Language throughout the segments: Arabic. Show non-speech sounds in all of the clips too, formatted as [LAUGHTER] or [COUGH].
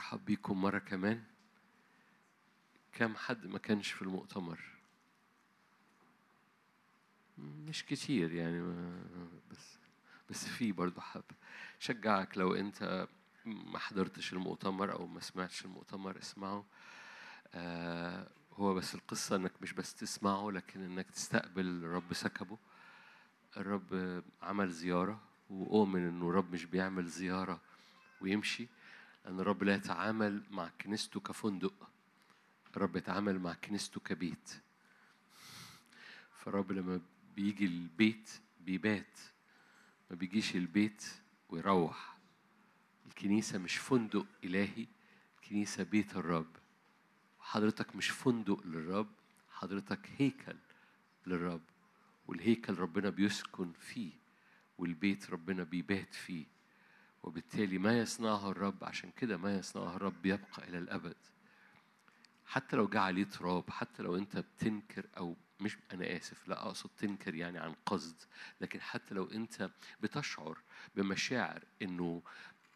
مرحب بيكم مرة كمان. كم حد ما كانش في المؤتمر؟ مش كتير يعني بس بس في برضه حب. شجعك لو انت ما حضرتش المؤتمر أو ما سمعتش المؤتمر اسمعه. آه هو بس القصة انك مش بس تسمعه لكن انك تستقبل الرب سكبه. الرب عمل زيارة وأؤمن إنه الرب مش بيعمل زيارة ويمشي. لأن الرب لا يتعامل مع كنيسته كفندق الرب يتعامل مع كنيسته كبيت. فالرب لما بيجي البيت بيبات ما بيجيش البيت ويروح. الكنيسة مش فندق إلهي الكنيسة بيت الرب. حضرتك مش فندق للرب حضرتك هيكل للرب. والهيكل ربنا بيسكن فيه والبيت ربنا بيبات فيه. وبالتالي ما يصنعه الرب عشان كده ما يصنعه الرب يبقى إلى الأبد. حتى لو جه عليه تراب حتى لو أنت بتنكر أو مش أنا آسف لا أقصد تنكر يعني عن قصد لكن حتى لو أنت بتشعر بمشاعر إنه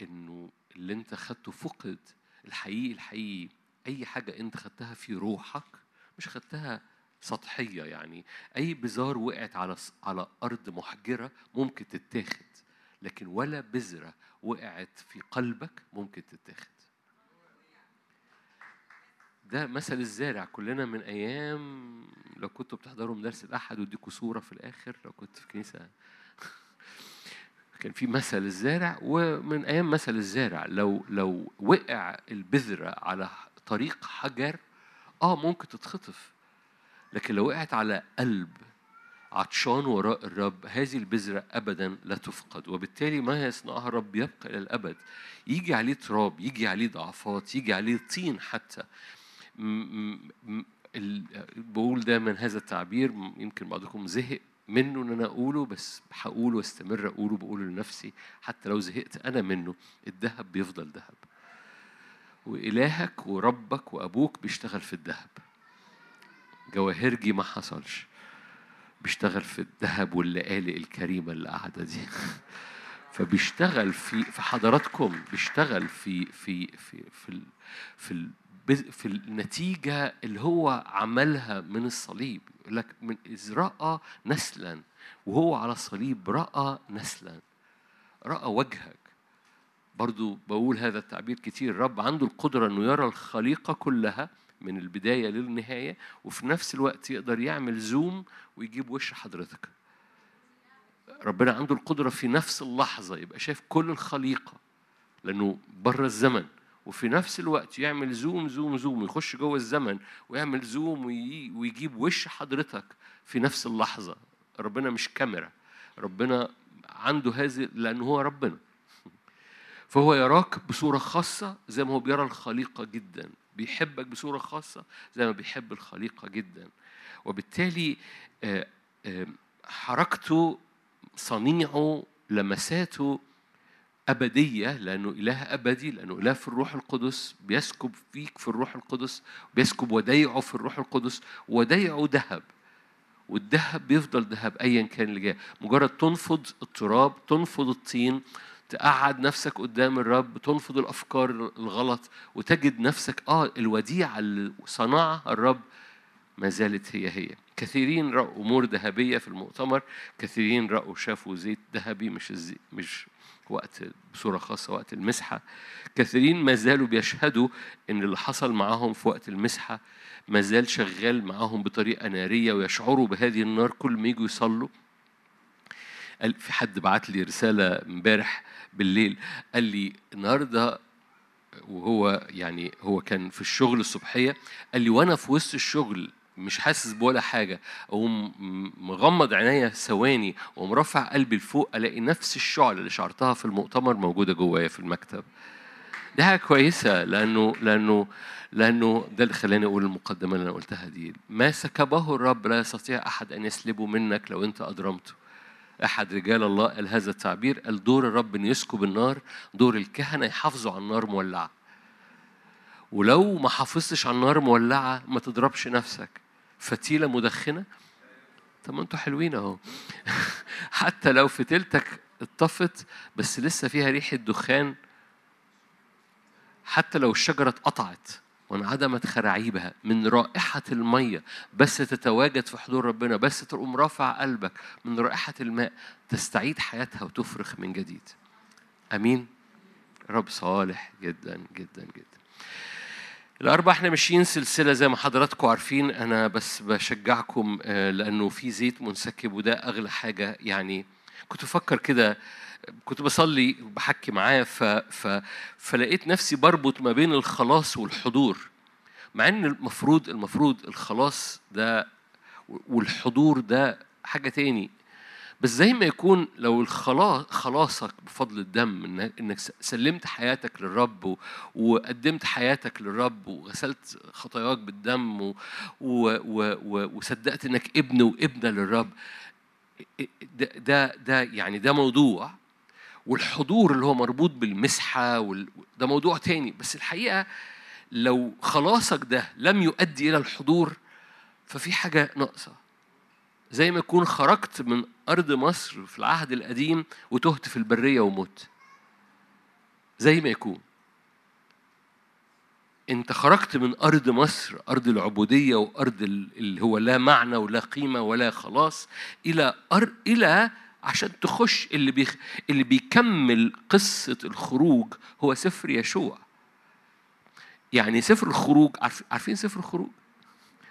إنه اللي أنت خدته فقد الحقيقي الحقيقي أي حاجة أنت خدتها في روحك مش خدتها سطحية يعني أي بذار وقعت على على أرض محجرة ممكن تتاخد. لكن ولا بذرة وقعت في قلبك ممكن تتاخد. ده مثل الزارع كلنا من أيام لو كنتوا بتحضروا مدرسة الأحد ويديكوا صورة في الآخر لو كنت في كنيسة. [LAUGHS] كان في مثل الزارع ومن أيام مثل الزارع لو لو وقع البذرة على طريق حجر آه ممكن تتخطف. لكن لو وقعت على قلب عطشان وراء الرب هذه البذرة أبدا لا تفقد وبالتالي ما يصنعها الرب؟ يبقى إلى الأبد يجي عليه تراب يجي عليه ضعفات يجي عليه طين حتى. بقول دايما هذا التعبير يمكن بعضكم زهق منه إن أنا أقوله بس هقوله واستمر اقوله بقوله لنفسي حتى لو زهقت أنا منه الذهب بيفضل ذهب. وإلهك وربك وأبوك بيشتغل في الذهب. جواهرجي ما حصلش. بيشتغل في الذهب واللآلئ الكريمة اللي قاعدة دي. [LAUGHS] فبيشتغل في في حضراتكم بيشتغل في في في في ال في ال في النتيجة اللي هو عملها من الصليب. يقول لك من إذ رأى نسلا وهو على الصليب رأى نسلا. رأى وجهك. برضو بقول هذا التعبير كتير. الرب عنده القدرة أنه يرى الخليقة كلها من البداية للنهاية وفي نفس الوقت يقدر يعمل zoom ويجيب وش حضرتك. ربنا عنده القدرة في نفس اللحظة يبقى شايف كل الخليقة لأنه بره الزمن. وفي نفس الوقت يعمل zoom zoom zoom ويخش جوه الزمن ويعمل زوم وي- ويجيب وش حضرتك في نفس اللحظة. ربنا مش كاميرا ربنا عنده هذه لأنه هو ربنا. فهو يراك بصورة خاصة زي ما هو بيرى الخليقة جدا. بيحبك بصورة خاصة زي ما بيحب الخليقة جدا. وبالتالي آه، آه، حركته صنيعه لمساته أبدية لأنه إله أبدي لأنه إله في الروح القدس بيسكب فيك في الروح القدس بيسكب ودايعه في الروح القدس. ودايعه ذهب والذهب بيفضل ذهب أيا كان اللي جاي. مجرد تنفض التراب تنفض الطين تقعد نفسك قدام الرب تنفض الأفكار الغلط وتجد نفسك آه الوديعة اللي صنعها الرب ما زالت هي هي. كثيرين رأوا أمور ذهبية في المؤتمر كثيرين رأوا شافوا زيت ذهبي مش الزي مش وقت بصورة خاصة وقت المسحة. كثيرين ما زالوا بيشهدوا إن اللي حصل معاهم في وقت المسحة ما زال شغال معاهم بطريقة نارية ويشعروا بهذه النار كل ما يجوا يصلوا. قال في حد بعت لي رسالة امبارح بالليل قال لي النهارده وهو يعني هو كان في الشغل الصبحية قال لي وأنا في وسط الشغل مش حاسس بولا حاجة أقوم مغمض عينيا ثواني ومرفع قلبي لفوق ألاقي نفس الشعلة اللي شعرتها في المؤتمر موجودة جوايا في المكتب. دي حاجة كويسة لأنه لأنه لأنه ده اللي خلاني أقول المقدمة اللي أنا قلتها دي. ما سكبه الرب لا يستطيع أحد أن يسلبه منك لو أنت أضرمته أحد رجال الله قال هذا التعبير قال دور الرب إنه يسكب النار دور الكهنة يحافظوا على النار مولعة. ولو ما حافظتش على النار مولعة ما تضربش نفسك. فتيلة مدخنة؟ طب ما أنتوا حلوين أهو. [LAUGHS] حتى لو فتيلتك اتطفت بس لسه فيها ريحة دخان. حتى لو الشجرة اتقطعت. وانعدمت خراعيبها من رائحة المية بس تتواجد في حضور ربنا بس تقوم رافع قلبك من رائحة الماء تستعيد حياتها وتفرخ من جديد. أمين؟ رب صالح جدا جدا جدا. الأربع إحنا ماشيين سلسلة زي ما حضراتكم عارفين. أنا بس بشجعكم آه، لأنه في زيت منسكب وده أغلى حاجة يعني. كنت بفكر كده كنت بصلي وبحكي معاه ف... ف... فلقيت نفسي بربط ما بين الخلاص والحضور مع إن المفروض المفروض الخلاص ده والحضور ده حاجة تاني. بس زي ما يكون لو الخلاص خلاصك بفضل الدم إنك سلمت حياتك للرب وقدمت حياتك للرب وغسلت خطاياك بالدم و و و وصدقت إنك ابن وابنة للرب ده ده ده يعني ده موضوع. والحضور اللي هو مربوط بالمسحة وال... ده موضوع تاني. بس الحقيقة لو خلاصك ده لم يؤدي إلى الحضور ففي حاجة ناقصة. زي ما يكون خرجت من أرض مصر في العهد القديم وتهت في البرية ومت زي ما يكون. أنت خرجت من أرض مصر أرض العبودية وأرض ال- اللي هو لا معنى ولا قيمة ولا خلاص إلى أر... إلى عشان تخش اللي بيخ... اللي بيكمل قصة الخروج هو سفر يشوع. يعني سفر الخروج عارف... عارفين سفر الخروج؟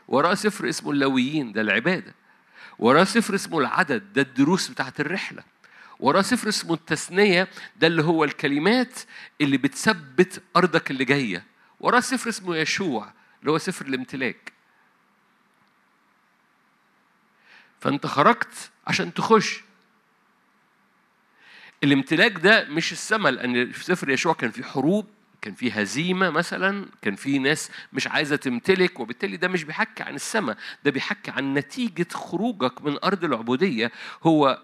وراه سفر اسمه اللاويين ده العبادة. وراه سفر اسمه العدد ده الدروس بتاعت الرحلة. وراه سفر اسمه التثنية ده اللي هو الكلمات اللي بتثبت أرضك اللي جاية. وراه سفر اسمه يشوع اللي هو سفر الامتلاك. فأنت خرجت عشان تخش. الامتلاك ده مش السماء لأن في سفر يشوع كان في حروب كان في هزيمة مثلا كان في ناس مش عايزة تمتلك وبالتالي ده مش بيحكي عن السماء ده بيحكي عن نتيجة خروجك من أرض العبودية. هو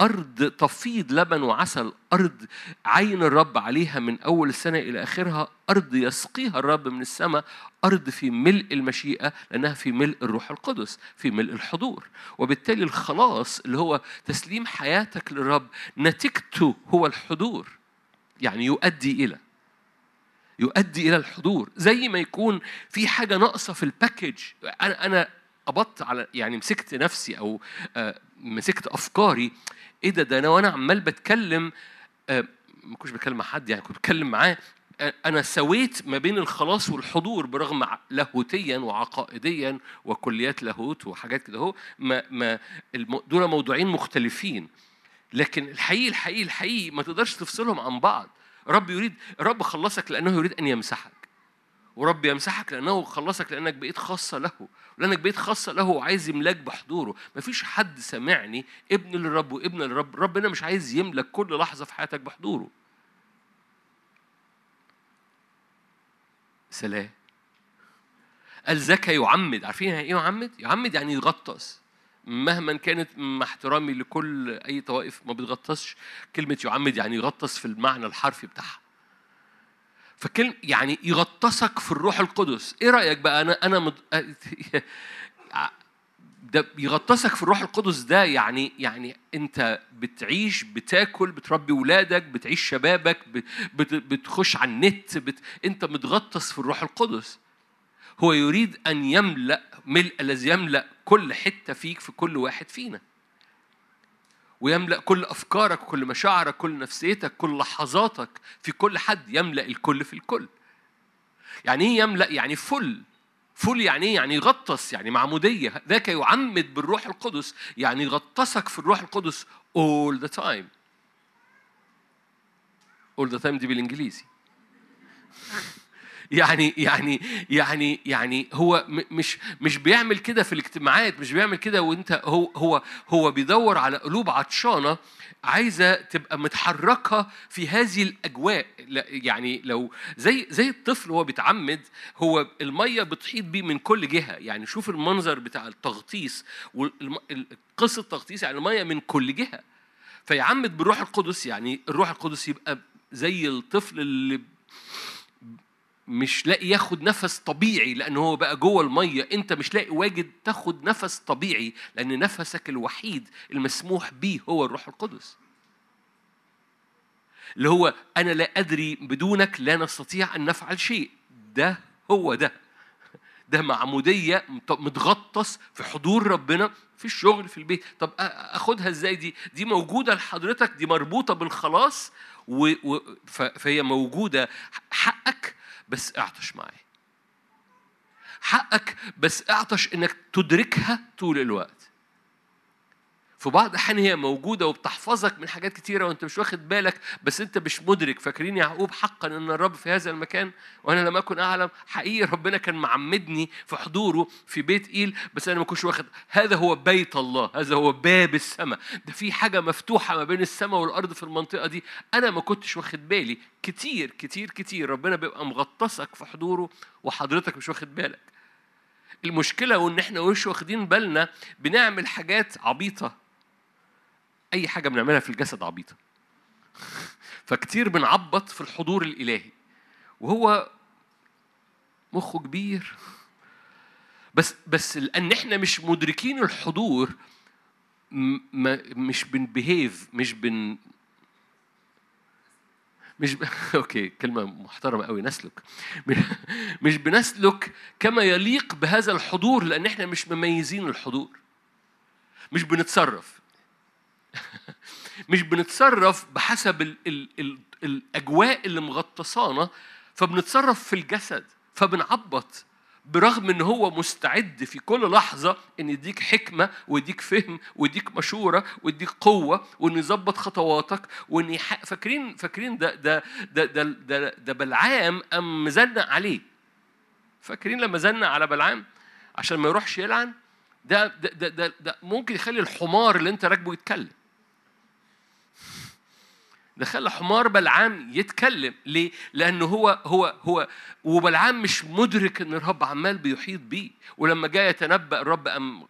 أرض تفيض لبن وعسل أرض عين الرب عليها من أول السنة إلى آخرها أرض يسقيها الرب من السماء أرض في ملء المشيئة لأنها في ملء الروح القدس في ملء الحضور. وبالتالي الخلاص اللي هو تسليم حياتك للرب نتيجته هو الحضور. يعني يؤدي إلى يؤدي إلى الحضور. زي ما يكون في حاجة ناقصة في الباكج أنا أنا قبضت على يعني مسكت نفسي أو آه، مسكت أفكاري. إيه ده؟ ده أنا وأنا عمال بتكلم آه، ما كنتش بتكلم مع حد يعني كنت بتكلم معاه. آه، أنا سويت ما بين الخلاص والحضور برغم لاهوتيا وعقائديا وكليات لاهوت وحاجات كده أهو. ما ما دول موضوعين مختلفين. لكن الحقيقي الحقيقي الحقيقي ما تقدرش تفصلهم عن بعض. رب يريد رب خلصك لأنه يريد أن يمسحك. ورب يمسحك لأنه خلصك لأنك بقيت خاصة له لأنك بقيت خاصة له وعايز يملاك بحضوره. مفيش حد سامعني ابن للرب وابن للرب ربنا مش عايز يملك كل لحظة في حياتك بحضوره. سلام. قال زكى يعمد عارفين يعني إيه يعمد؟ يعمد يعني يغطس. مهما كانت مع احترامي لكل أي طوائف ما بتغطسش كلمة يعمد يعني يغطس في المعنى الحرفي بتاعها. فكلمة يعني يغطسك في الروح القدس. إيه رأيك بقى؟ أنا أنا مد... [LAUGHS] ده يغطسك في الروح القدس ده يعني يعني أنت بتعيش بتاكل بتربي ولادك بتعيش شبابك بت... بت... بتخش على النت بت... أنت متغطس في الروح القدس. هو يريد أن يملأ ملء الذي يملأ كل حتة فيك في كل واحد فينا. ويملأ كل أفكارك وكل مشاعرك كل نفسيتك كل لحظاتك في كل حد يملأ الكل في الكل. يعني إيه يملأ؟ يعني فل. فل يعني إيه؟ يعني يغطس يعني معمودية. ذاك يعمد بالروح القدس. يعني يغطسك في الروح القدس all the time. all the time دي بالإنجليزي. [LAUGHS] يعني يعني يعني يعني هو مش مش بيعمل كده في الاجتماعات مش بيعمل كده وانت هو هو هو بيدور على قلوب عطشانة عايزة تبقى متحركة في هذه الأجواء. لا- يعني لو زي زي الطفل وهو بيتعمد هو المية بتحيط بيه من كل جهة. يعني شوف المنظر بتاع التغطيس قصة التغطيس يعني المية من كل جهة. فيعمد بالروح القدس يعني الروح القدس يبقى زي الطفل اللي مش لاقي ياخد نفس طبيعي لأن هو بقى جوه المية. أنت مش لاقي واجد تاخد نفس طبيعي لأن نفسك الوحيد المسموح بيه هو الروح القدس. اللي هو أنا لا أدري بدونك لا نستطيع أن نفعل شيء. ده هو ده. ده معمودية متغطس في حضور ربنا في الشغل في البيت. طب أخدها إزاي دي؟ دي موجودة لحضرتك دي مربوطة بالخلاص و... و... فهي موجودة. حقك بس اعطش معايا حقك بس اعطش إنك تدركها طول الوقت. في بعض الأحيان هي موجودة وبتحفظك من حاجات كتيرة وأنت مش واخد بالك بس أنت مش مدرك. فاكرين يعقوب حقا أن الرب في هذا المكان؟ وأنا لم أكن أعلم. حقيقي ربنا كان معمدني في حضوره في بيت إيل بس أنا ما كنتش واخد. هذا هو بيت الله. هذا هو باب السماء. ده في حاجة مفتوحة ما بين السماء والأرض في المنطقة دي. أنا ما كنتش واخد بالي. كتير كتير كتير. ربنا بيبقى مغطسك في حضوره وحضرتك مش واخد بالك. المشكلة وإن إحنا مش واخدين بالنا بنعمل حاجات عبيطة. أي حاجة بنعملها في الجسد عبيطة. [LAUGHS] فكتير بنعبط في الحضور الإلهي. وهو مخه كبير. بس بس لأن إحنا مش مدركين الحضور مش بنبهيف مش بن مش ب... [LAUGHS] أوكي كلمة محترمة قوي نسلك. [LAUGHS] مش بنسلك كما يليق بهذا الحضور لأن إحنا مش مميزين الحضور. مش بنتصرف. [LAUGHS] مش بنتصرف بحسب ال ال ال الأجواء اللي مغطسانا فبنتصرف في الجسد فبنعبط برغم إن هو مستعد في كل لحظة إن يديك حكمة ويديك فهم ويديك مشورة ويديك قوة وان يظبط خطواتك وان فاكرين فاكرين ده ده ده ده ده, ده بلعام أم مزنق عليه؟ فاكرين لما زنق على بلعام؟ عشان ما يروحش يلعن؟ ده ده ده, ده, ده ممكن يخلي الحمار اللي أنت راكبه يتكلم. ده خلى حمار بلعام يتكلم. ليه؟ لأنه هو هو هو وبلعام مش مدرك إن الرب عمال بيحيط بيه. ولما جاء يتنبأ الرب أم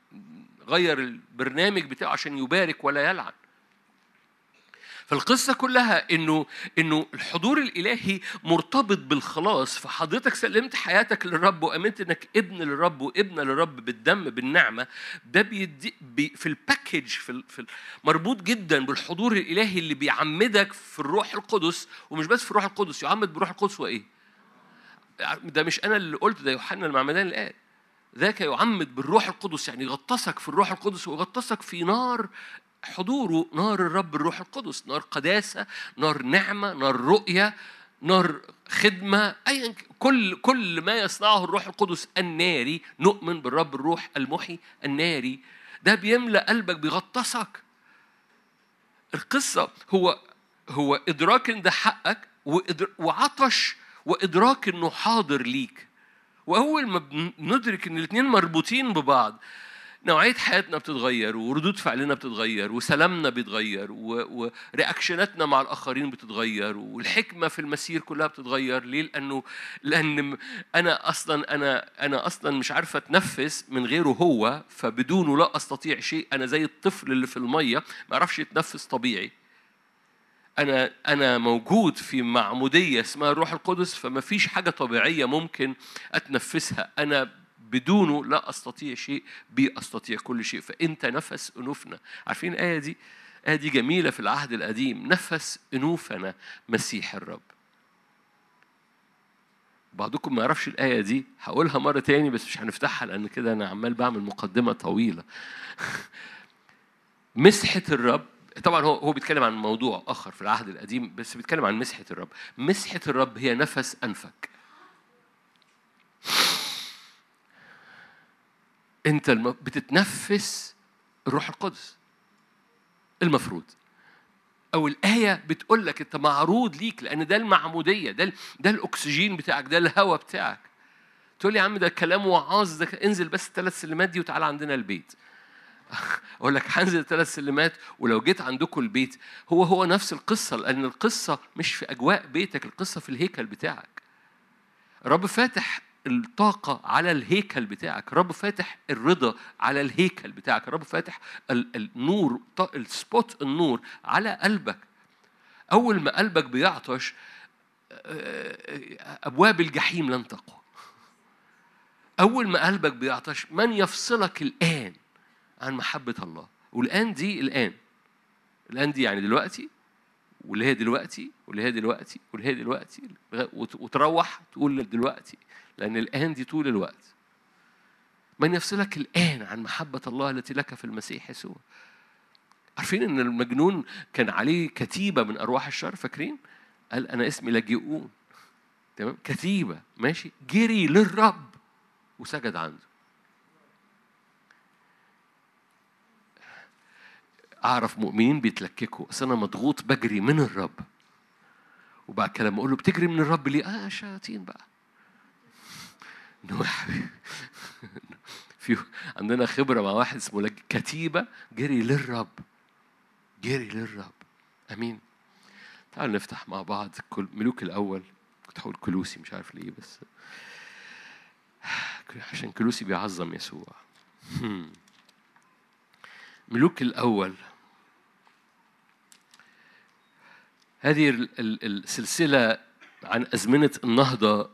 غير البرنامج بتاعه عشان يبارك ولا يلعن. فالقصة كلها إنه إنه الحضور الإلهي مرتبط بالخلاص. فحضرتك سلمت حياتك للرب وآمنت إنك ابن للرب وابن للرب بالدم بالنعمة. ده بيدي بي في ال package في, في مربوط جدا بالحضور الإلهي اللي بيعمدك في الروح القدس. ومش بس في الروح القدس يعمد بروح القدس وإيه؟ ده مش أنا اللي قلت ده يوحنا المعمدان اللي قال. ذاك يعمد بالروح القدس يعني يغطسك في الروح القدس ويغطسك في نار حضوره نار الرب الروح القدس نار قداسة نار نعمة نار رؤية نار خدمة أيا كل كل ما يصنعه الروح القدس الناري نؤمن بالرب الروح المحيي الناري. ده بيملأ قلبك بيغطسك. القصة هو هو إدراك إن ده حقك وعطش وإدراك إنه حاضر ليك. وأول ما بندرك إن الاتنين مربوطين ببعض نوعية حياتنا بتتغير وردود فعلنا بتتغير وسلامنا بيتغير ورياكشناتنا مع الآخرين بتتغير والحكمة في المسير كلها بتتغير. ليه؟ لأنه لأن أنا أصلا أنا أنا أصلا مش عارفة أتنفس من غيره هو فبدونه لا أستطيع شيء. أنا زي الطفل اللي في المية ما يعرفش يتنفس طبيعي. أنا أنا موجود في معمودية اسمها الروح القدس فما فيش حاجة طبيعية ممكن أتنفسها. أنا بدونه لا أستطيع شيء بي أستطيع كل شيء. فأنت نفس أنوفنا. عارفين الآية دي؟ الآية دي جميلة في العهد القديم. نفس أنوفنا مسيح الرب. بعضكم ما يعرفش الآية دي. هقولها مرة تاني بس مش هنفتحها لأن كده أنا عمال بعمل مقدمة طويلة. [LAUGHS] مسحة الرب. طبعا هو هو بيتكلم عن موضوع آخر في العهد القديم بس بيتكلم عن مسحة الرب. مسحة الرب هي نفس أنفك. انت بتتنفس الروح القدس. المفروض. أو الآية بتقول لك أنت معروض ليك لأن ده المعمودية ده ده الأكسجين بتاعك ده الهواء بتاعك. تقول لي يا عم ده كلام وعاظ ده انزل بس الثلاث سلمات دي وتعالى عندنا البيت. [LAUGHS] أقول لك هنزل الثلاث سلمات ولو جيت عندكم البيت. هو هو نفس القصة لأن القصة مش في أجواء بيتك القصة في الهيكل بتاعك. الرب فاتح الطاقة على الهيكل بتاعك. رب فاتح الرضا على الهيكل بتاعك. رب فاتح النور السبوت النور على قلبك. أول ما قلبك بيعطش أبواب الجحيم لن تقوى. أول ما قلبك بيعطش من يفصلك الآن عن محبة الله؟ والآن دي الآن. الآن دي يعني دلوقتي واللي هي دلوقتي واللي هي دلوقتي واللي هي دلوقتي. وتروح تقول دلوقتي لأن الآن دي طول الوقت. من يفصلك الآن عن محبة الله التي لك في المسيح يسوع. عارفين إن المجنون كان عليه كتيبة من أرواح الشر؟ فاكرين؟ قال أنا اسمي لاجئون. تمام؟ كتيبة. ماشي؟ جري للرب. وسجد عنده. أعرف مؤمنين بيتلككوا أصل أنا مضغوط بجري من الرب. وبعد كده لما أقول له بتجري من الرب ليه؟ آه شياطين بقى. [LAUGHS] [LAUGHS] في عندنا خبرة مع واحد اسمه كتيبة جري للرب. جري للرب. أمين. تعالوا نفتح مع بعض ملوك الأول. كنت هقول كلوسي مش عارف ليه بس [SIGHS] عشان كلوسي بيعظم يسوع. ملوك الأول. هذه السلسلة عن أزمنة النهضة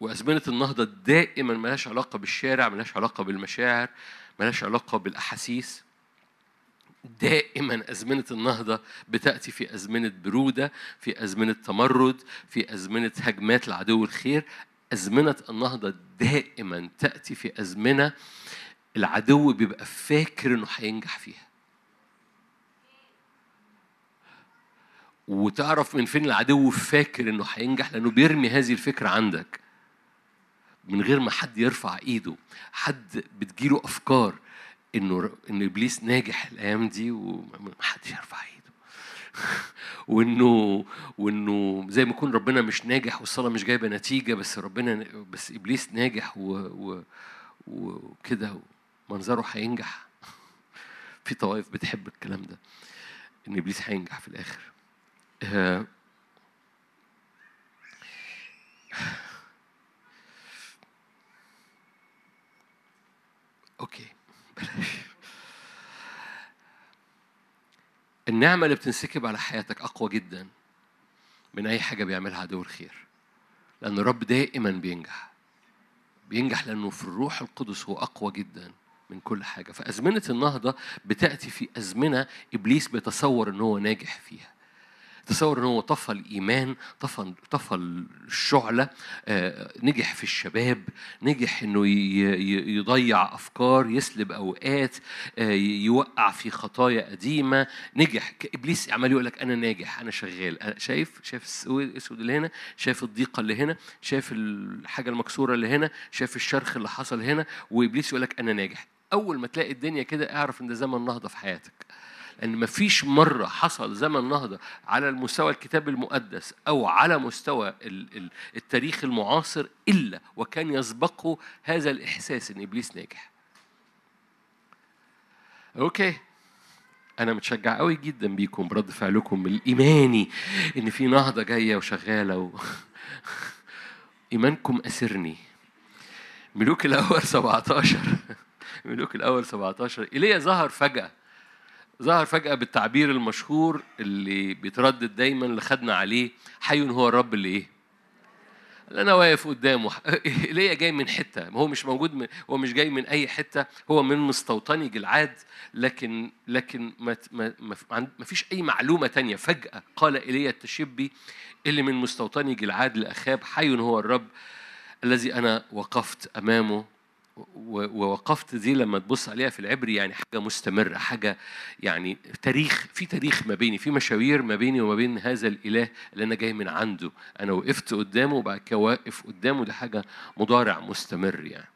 وأزمنة النهضة دائما ملهاش علاقة بالشارع ملهاش علاقة بالمشاعر ملهاش علاقة بالأحاسيس. دائما أزمنة النهضة بتأتي في أزمنة برودة في أزمنة تمرد في أزمنة هجمات العدو الخير. أزمنة النهضة دائما تأتي في أزمنة العدو بيبقى فاكر إنه هينجح فيها. وتعرف من فين العدو فاكر إنه هينجح؟ لأنه بيرمي هذه الفكرة عندك. من غير ما حد يرفع إيده حد بتجيله أفكار إنه إن إبليس ناجح الأيام دي ومحدش يرفع إيده. [LAUGHS] وإنه وإنه زي ما يكون ربنا مش ناجح والصلاة مش جايبة نتيجة بس ربنا بس إبليس ناجح وكده منظره هينجح. [LAUGHS] في طوائف بتحب الكلام ده إن إبليس هينجح في الآخر. آه، أوكي. بلاش النعمة اللي بتنسكب على حياتك أقوى جدا من أي حاجة بيعملها عدو الخير لأن الرب دائما بينجح. بينجح لأنه في الروح القدس هو أقوى جدا من كل حاجة. فأزمنة النهضة بتأتي في أزمنة إبليس بيتصور أنه هو ناجح فيها. تصور ان هو طفى الإيمان طفى طفى الشعلة آه، نجح في الشباب نجح إنه يضيع أفكار يسلب أوقات آه، يوقع في خطايا قديمة نجح إبليس عمال يقول لك أنا ناجح أنا شغال شايف شايف الأسود اللي هنا شايف الضيقة اللي هنا شايف الحاجة المكسورة اللي هنا شايف الشرخ اللي حصل هنا وإبليس يقول لك أنا ناجح. أول ما تلاقي الدنيا كده اعرف إن ده زمن نهضة في حياتك. إن مفيش مرة حصل زمن نهضة على المستوى الكتاب المقدس أو على مستوى التاريخ المعاصر إلا وكان يسبقه هذا الإحساس إن إبليس ناجح. أوكي. أنا متشجع قوي جدا بيكم برد فعلكم الإيماني إن في نهضة جاية وشغالة و... [LAUGHS] إيمانكم أسرني. ملوك الأول 17 ملوك الأول 17 ايليا ظهر فجأة. ظهر فجأة بالتعبير المشهور اللي بيتردد دايما اللي خدنا عليه حي هو الرب اللي إيه؟ اللي أنا واقف قدامه. [LAUGHS] ليا جاي من حتة. هو مش موجود من هو مش جاي من أي حتة. هو من مستوطني جلعاد. لكن لكن ما ما ما فيش أي معلومة تانية. فجأة قال إيليا التشبي اللي من مستوطني جلعاد لأخاب حي هو الرب الذي أنا وقفت أمامه ووقفت دي لما تبص عليها في العبري يعني حاجة مستمرة حاجة يعني تاريخ في تاريخ ما بيني في مشاوير ما بيني وما بين هذا الإله اللي أنا جاي من عنده. أنا وقفت قدامه وبعد كده واقف قدامه دي حاجة مضارع مستمر يعني.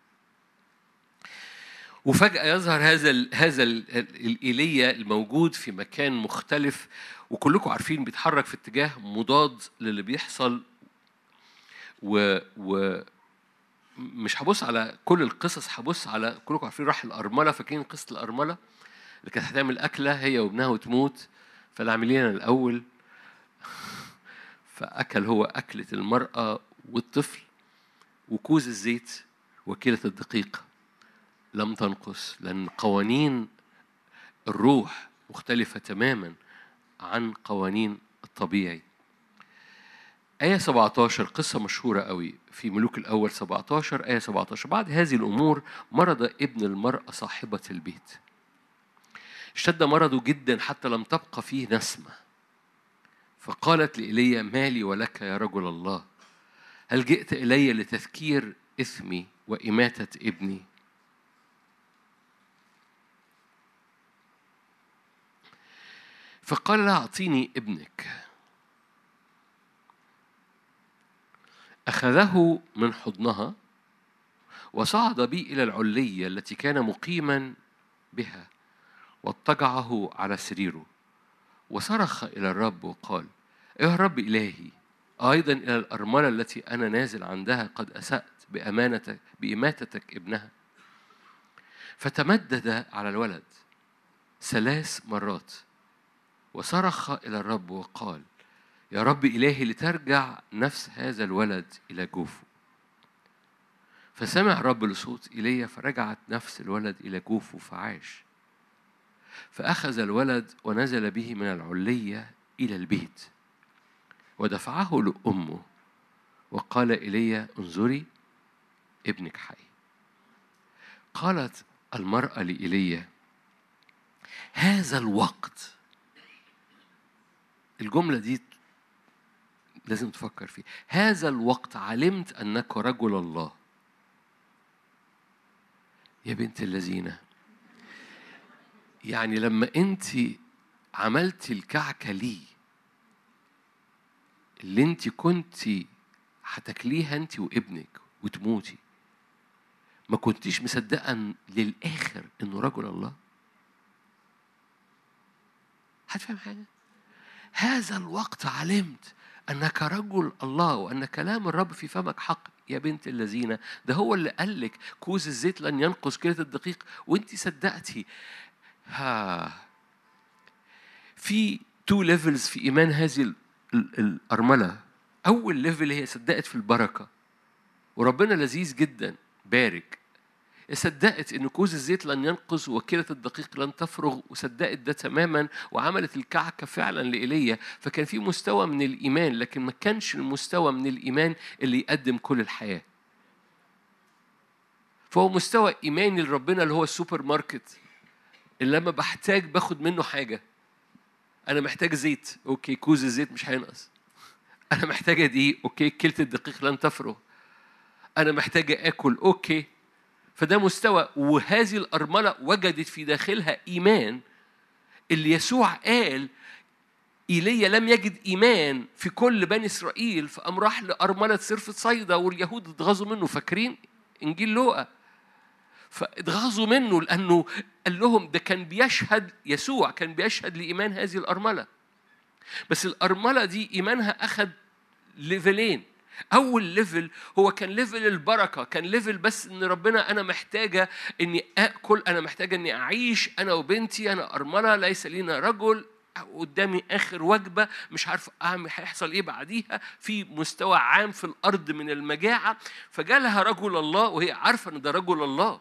وفجأة يظهر هذا ال هذا الإيليا الموجود في مكان مختلف وكلكم عارفين بيتحرك في اتجاه مضاد للي بيحصل و, و مش هبص على كل القصص هبص على كلكم عارفين راح الأرملة فاكرين قصة الأرملة؟ اللي كانت هتعمل أكلة هي وابنها وتموت فالعاملين الأول [LAUGHS] فأكل هو أكلة المرأة والطفل وكوز الزيت وكيلة الدقيق لم تنقص لأن قوانين الروح مختلفة تماما عن قوانين الطبيعي. آية 17 قصة مشهورة قوي في ملوك الأول 17 آية 17 بعد هذه الأمور مرض ابن المرأة صاحبة البيت. اشتد مرضه جدا حتى لم تبقى فيه نسمة. فقالت لإيليا مالي ولك يا رجل الله. هل جئت إلي لتذكير إثمي وإماتة ابني؟ فقال لها أعطيني ابنك. أخذه من حضنها وصعد بي إلى العلية التي كان مقيما بها واضطجعه على سريره وصرخ إلى الرب وقال أيها الرب إلهي أيضا إلى الأرملة التي أنا نازل عندها قد أسأت بأمانتك بإماتتك ابنها. فتمدد على الولد ثلاث مرات وصرخ إلى الرب وقال يا رب إلهي لترجع نفس هذا الولد إلى جوفه. فسمع الرب لصوت إيليا فرجعت نفس الولد إلى جوفه فعاش. فأخذ الولد ونزل به من العلية إلى البيت. ودفعه لأمه وقال إيليا انظري ابنك حي. قالت المرأة لإيليا هذا الوقت الجملة دي لازم تفكر فيه. هذا الوقت علمت أنك رجل الله. يا بنت الذين يعني لما أنت عملت الكعكة لي اللي أنت كنت هتاكليها أنت وابنك وتموتي ما كنتيش مصدقة للآخر إنه رجل الله؟ هتفهم حاجة؟ هذا الوقت علمت أنك رجل الله وأن كلام الرب في فمك حق يا بنت الذين ده هو اللي قال لك كوز الزيت لن ينقص كيلة الدقيق وأنت صدقتي. ها. في two levels في إيمان هذه الأرملة. أول level هي صدقت في البركة. وربنا لذيذ جدا بارك. صدقت إن كوز الزيت لن ينقص وكيلة الدقيق لن تفرغ وصدقت ده تماما وعملت الكعكة فعلا لإيليا. فكان في مستوى من الإيمان لكن ما كانش المستوى من الإيمان اللي يقدم كل الحياة. فهو مستوى إيماني لربنا اللي هو السوبر ماركت اللي لما بحتاج باخد منه حاجة. أنا محتاج زيت. okay كوز الزيت مش هينقص. أنا محتاجة دقيق. okay كيلة الدقيق لن تفرغ. أنا محتاجة آكل. okay. فده مستوى وهذه الأرملة وجدت في داخلها إيمان. اللي يسوع قال إيليا لم يجد إيمان في كل بني إسرائيل فقام راح لأرملة صرفة صيدا واليهود اتغاظوا منه. فاكرين؟ إنجيل لوقا. فاتغاظوا منه لأنه قال لهم ده كان بيشهد يسوع كان بيشهد لإيمان هذه الأرملة. بس الأرملة دي إيمانها أخذ ليفلين أول level هو كان level البركة كان level بس إن ربنا أنا محتاجة إني آكل أنا محتاجة إني أعيش أنا وابني أنا أرملة ليس لينا رجل قدامي آخر وجبة مش عارف أعمل هيحصل إيه بعديها في مستوى عام في الأرض من المجاعة فجالها رجل الله وهي عارفة إن ده رجل الله.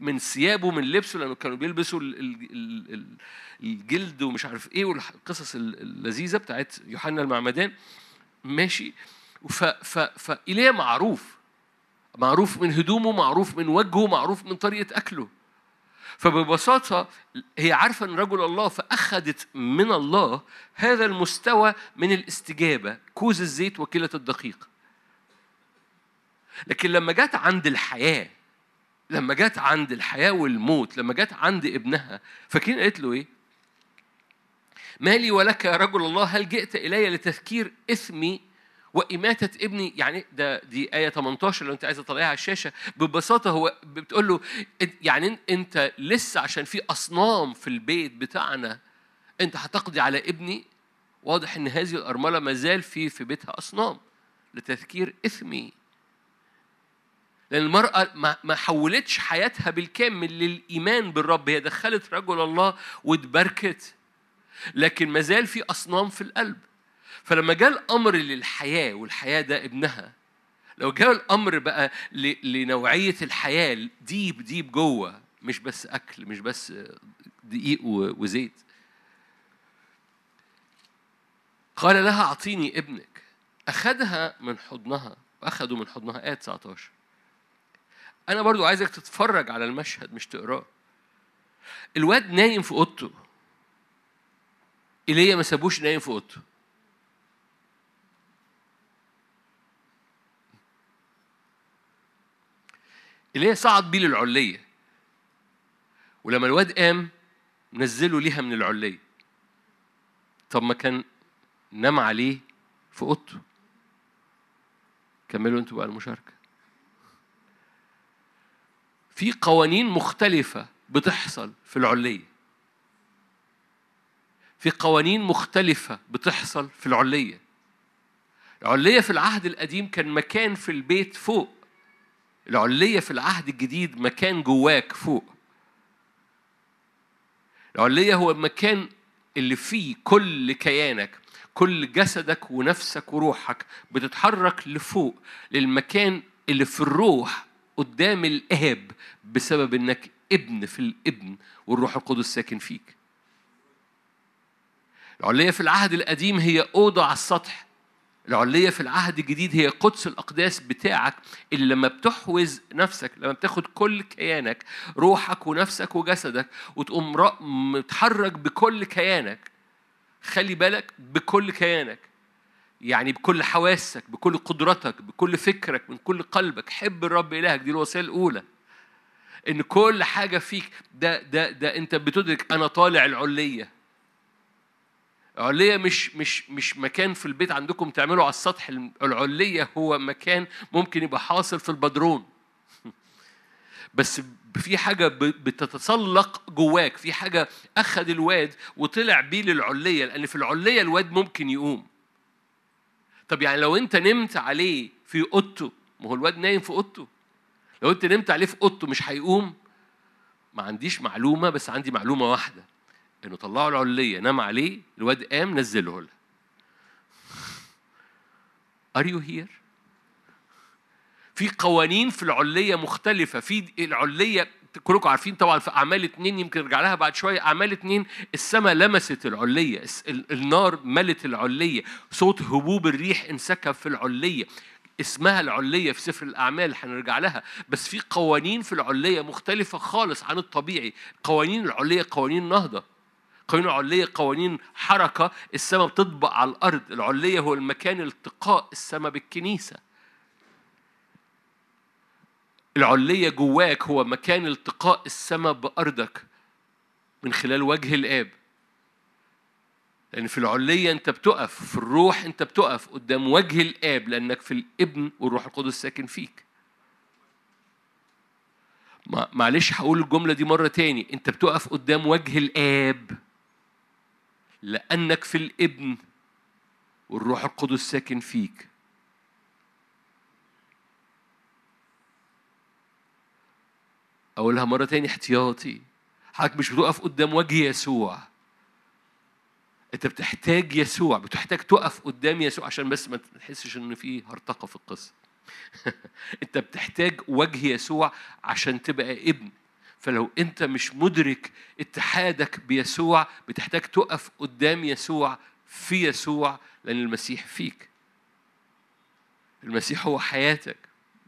من ثيابه من لبسه لأنه كانوا بيلبسوا الجلد ومش عارف إيه والقصص اللذيذة بتاعت يوحنا المعمدان. ماشي. فإيليا معروف. معروف من هدومه معروف من وجهه معروف من طريقة أكله. فببساطة هي عارفة أن رجل الله فأخذت من الله هذا المستوى من الاستجابة كوز الزيت وكيلة الدقيق. لكن لما جت عند الحياة لما جت عند الحياة والموت لما جت عند ابنها فاكرين قالت له إيه؟ مالي ولك يا رجل الله هل جئت إلي لتذكير إثمي وإماتة ابني يعني ده دي آية 18 لو أنت عايز تطلعها على الشاشة ببساطة هو بتقول له يعني أنت لسه عشان في أصنام في البيت بتاعنا أنت هتقضي على ابني؟ واضح إن هذه الأرملة ما زال في في بيتها أصنام لتذكير إثمي. لأن المرأة ما حولتش حياتها بالكامل للإيمان بالرب هي دخلت رجل الله واتبركت لكن ما زال في أصنام في القلب. فلما جاء الأمر للحياة والحياة ده ابنها لو جاء الأمر بقى لنوعية الحياة deep deep جوه مش بس أكل مش بس دقيق وزيت. قال لها أعطيني ابنك. أخذها من حضنها وأخذوا من حضنها آية 19 أنا برضو عايزك تتفرج على المشهد مش تقراه. الواد نايم في أوضته. إيليا ما سابوش نايم في أوضته. اللي صعد بيه للعلية. ولما الواد قام نزله ليها من العلية. طب ما كان نام عليه في أوضته. كملوا أنتوا بقى المشاركة. في قوانين مختلفة بتحصل في العلية. في قوانين مختلفة بتحصل في العلية. العلية في العهد القديم كان مكان في البيت فوق. العلية في العهد الجديد مكان جواك فوق. العلية هو المكان اللي فيه كل كيانك كل جسدك ونفسك وروحك بتتحرك لفوق للمكان اللي في الروح قدام الآب بسبب إنك ابن في الابن والروح القدس ساكن فيك. العلية في العهد القديم هي أوضة على السطح العلية في العهد الجديد هي قدس الأقداس بتاعك اللي لما بتحوز نفسك لما بتاخد كل كيانك روحك ونفسك وجسدك وتقوم متحرك بكل كيانك. خلي بالك بكل كيانك. يعني بكل حواسك بكل قدرتك بكل فكرك من كل قلبك. حب الرب إلهك دي الوصية الأولى. إن كل حاجة فيك ده ده ده أنت بتدرك أنا طالع العلية. علية مش مش مش مكان في البيت عندكم تعملوا على السطح العلية هو مكان ممكن يبقى حاصل في البدرون. [LAUGHS] بس في حاجة بتتسلق جواك في حاجة أخذ الواد وطلع بيه للعلية لأن في العلية الواد ممكن يقوم. طب يعني لو أنت نمت عليه في أوضته ما هو الواد نايم في أوضته. لو أنت نمت عليه في أوضته مش هيقوم؟ ما عنديش معلومة بس عندي معلومة واحدة. انه طلعوا العليه نام عليه الواد قام نزله له. Are you here؟ في قوانين في العلية مختلفة. في العلية كلكم عارفين طبعا في أعمال اتنين يمكن نرجع لها بعد شوية. أعمال اتنين السماء لمست العلية النار ملت العلية صوت هبوب الريح انسكب في العلية اسمها العلية في سفر الأعمال هنرجع لها. بس في قوانين في العلية مختلفة خالص عن الطبيعي. قوانين العلية قوانين نهضة. قوانين العلية قوانين حركة السماء بتطبق على الأرض. العلية هو المكان التقاء السماء بالكنيسة. العلية جواك هو مكان التقاء السماء بأرضك من خلال وجه الآب. لأن في العلية أنت بتقف في الروح أنت بتقف قدام وجه الآب لأنك في الإبن والروح القدس ساكن فيك. معلش هقول الجملة دي مرة تاني. أنت بتقف قدام وجه الآب. لأنك في الإبن والروح القدس ساكن فيك. أقولها مرة تاني احتياطي. حضرتك مش بتقف قدام وجه يسوع. أنت بتحتاج يسوع بتحتاج تقف قدام يسوع عشان بس ما تحسش إن في هرطقة في القصة. [LAUGHS] أنت بتحتاج وجه يسوع عشان تبقى ابن. فلو انت مش مدرك اتحادك بيسوع بتحتاج تقف قدام يسوع في يسوع لأن المسيح فيك. المسيح هو حياتك.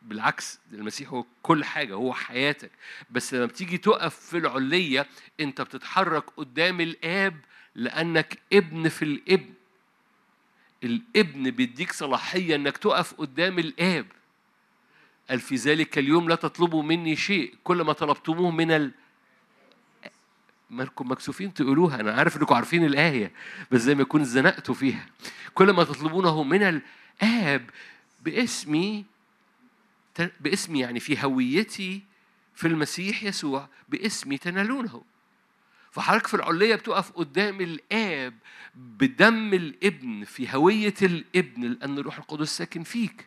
بالعكس المسيح هو كل حاجة هو حياتك. بس لما بتيجي تقف في العلية انت بتتحرك قدام الآب لأنك ابن في الابن. الابن بيديك صلاحية إنك تقف قدام الآب. قال في ذلك اليوم لا تطلبوا مني شيء. كل ما طلبتموه من ال مالكم مكسوفين تقولوها. أنا عارف إنكم عارفين الآية بس زي ما يكون زنقتوا فيها. كل ما تطلبونه من الآب باسمي باسمي يعني في هويتي في المسيح يسوع باسمي تنالونه. فحضرتك في العلية بتقف قدام الآب بدم الابن في هوية الابن لأن الروح القدس ساكن فيك.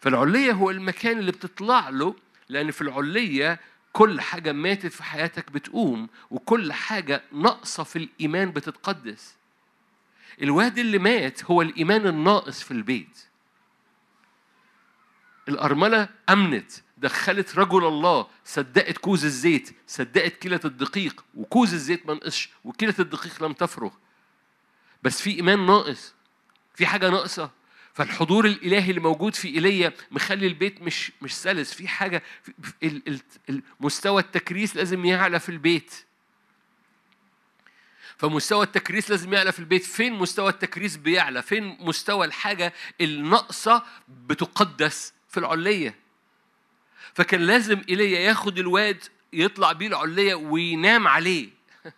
فالعلية هو المكان اللي بتطلع له لأن في العلية كل حاجة ماتت في حياتك بتقوم وكل حاجة ناقصة في الإيمان بتتقدس. الواد اللي مات هو الإيمان الناقص في البيت. الأرملة أمنت دخلت رجل الله صدقت كوز الزيت صدقت كيلة الدقيق وكوز الزيت ما نقصش وكيلة الدقيق لم تفرغ. بس في إيمان ناقص في حاجة ناقصة. فالحضور الإلهي اللي موجود في إيليا مخلي البيت مش مش سلس. في حاجة مستوى التكريس لازم يعلى في البيت. فمستوى التكريس لازم يعلى في البيت. فين مستوى التكريس بيعلى؟ فين مستوى الحاجة الناقصة بتقدس في العلية؟ فكان لازم إيليا ياخد الواد يطلع بيه العلية وينام عليه. [LAUGHS]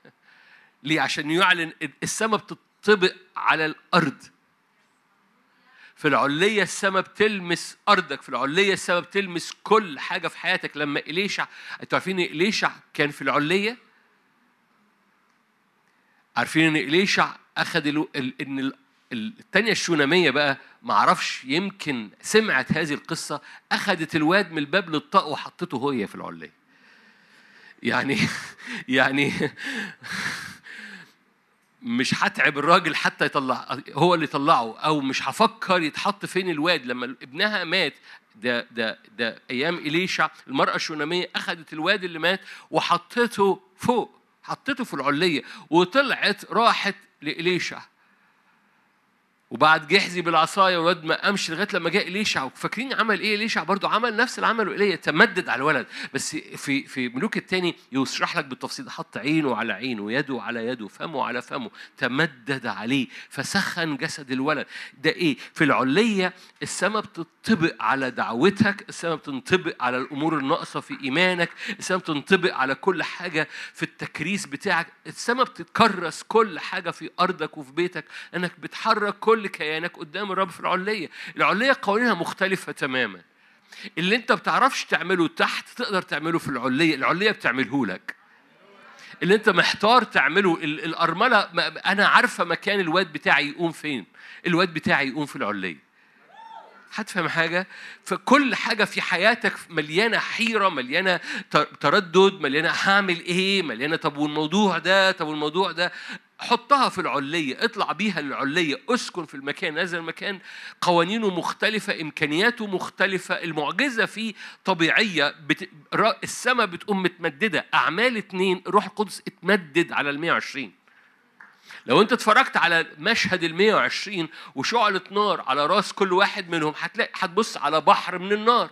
ليه؟ عشان يعلن السماء بتطبق على الأرض. في العلية السماء بتلمس أرضك في العلية السماء بتلمس كل حاجة في حياتك. لما إليشع أنتوا عارفين إن إليشع كان في العلية؟ عارفين إن إليشع أخذ ال... ال... إن ال... التانية الشونامية بقى معرفش يمكن سمعت هذه القصة أخذت الواد من الباب للطاق وحطته هي في العلية. يعني [LAUGHS] يعني [LAUGHS] مش هتعب الراجل حتى يطلع هو اللي يطلعه أو مش هفكر يتحط فين الواد. لما ابنها مات ده ده ده أيام إليشع المرأة الشونامية اخذت الواد اللي مات وحطته فوق حطته في العلية وطلعت راحت لإليشع. وبعد جحزي بالعصاية والواد ما قامش لغاية لما جاء إليشع. فاكرين عمل إيه إليشع؟ برضو عمل نفس اللي عمله ايليا تمدد على الولد. بس في في ملوك الثاني يشرح لك بالتفصيل حط عينه على عينه ويده على يده فمه على فمه تمدد عليه فسخن جسد الولد. ده إيه؟ في العليه السماء بتطبق على دعوتك السماء بتنطبق على الأمور الناقصة في إيمانك السماء بتنطبق على كل حاجة في التكريس بتاعك. السماء بتكرس كل حاجة في أرضك وفي بيتك. إنك بتحرك كل كيانك قدام الرب في العلية. العلية قوانينها مختلفة تماما. اللي انت بتعرفش تعمله تحت تقدر تعمله في العلية. العلية بتعمله لك. اللي انت محتار تعمله الأرملة أنا عارفة مكان الواد بتاعي يقوم فين. الواد بتاعي يقوم في العلية. هتفهم حاجة؟ فكل حاجة في حياتك مليانة حيرة مليانة تردد مليانة هعمل إيه مليانة طب والموضوع ده طب والموضوع ده. حطها في العلية اطلع بيها للعلية اسكن في المكان هذا المكان قوانينه مختلفة إمكانياته مختلفة المعجزة فيه طبيعية بت... السماء بتقوم متمددة أعمال اتنين روح القدس اتمدد على المية وعشرين. لو أنت اتفرجت على مشهد ال 120 وشعلة نار على رأس كل واحد منهم هتلاقي هتبص على بحر من النار.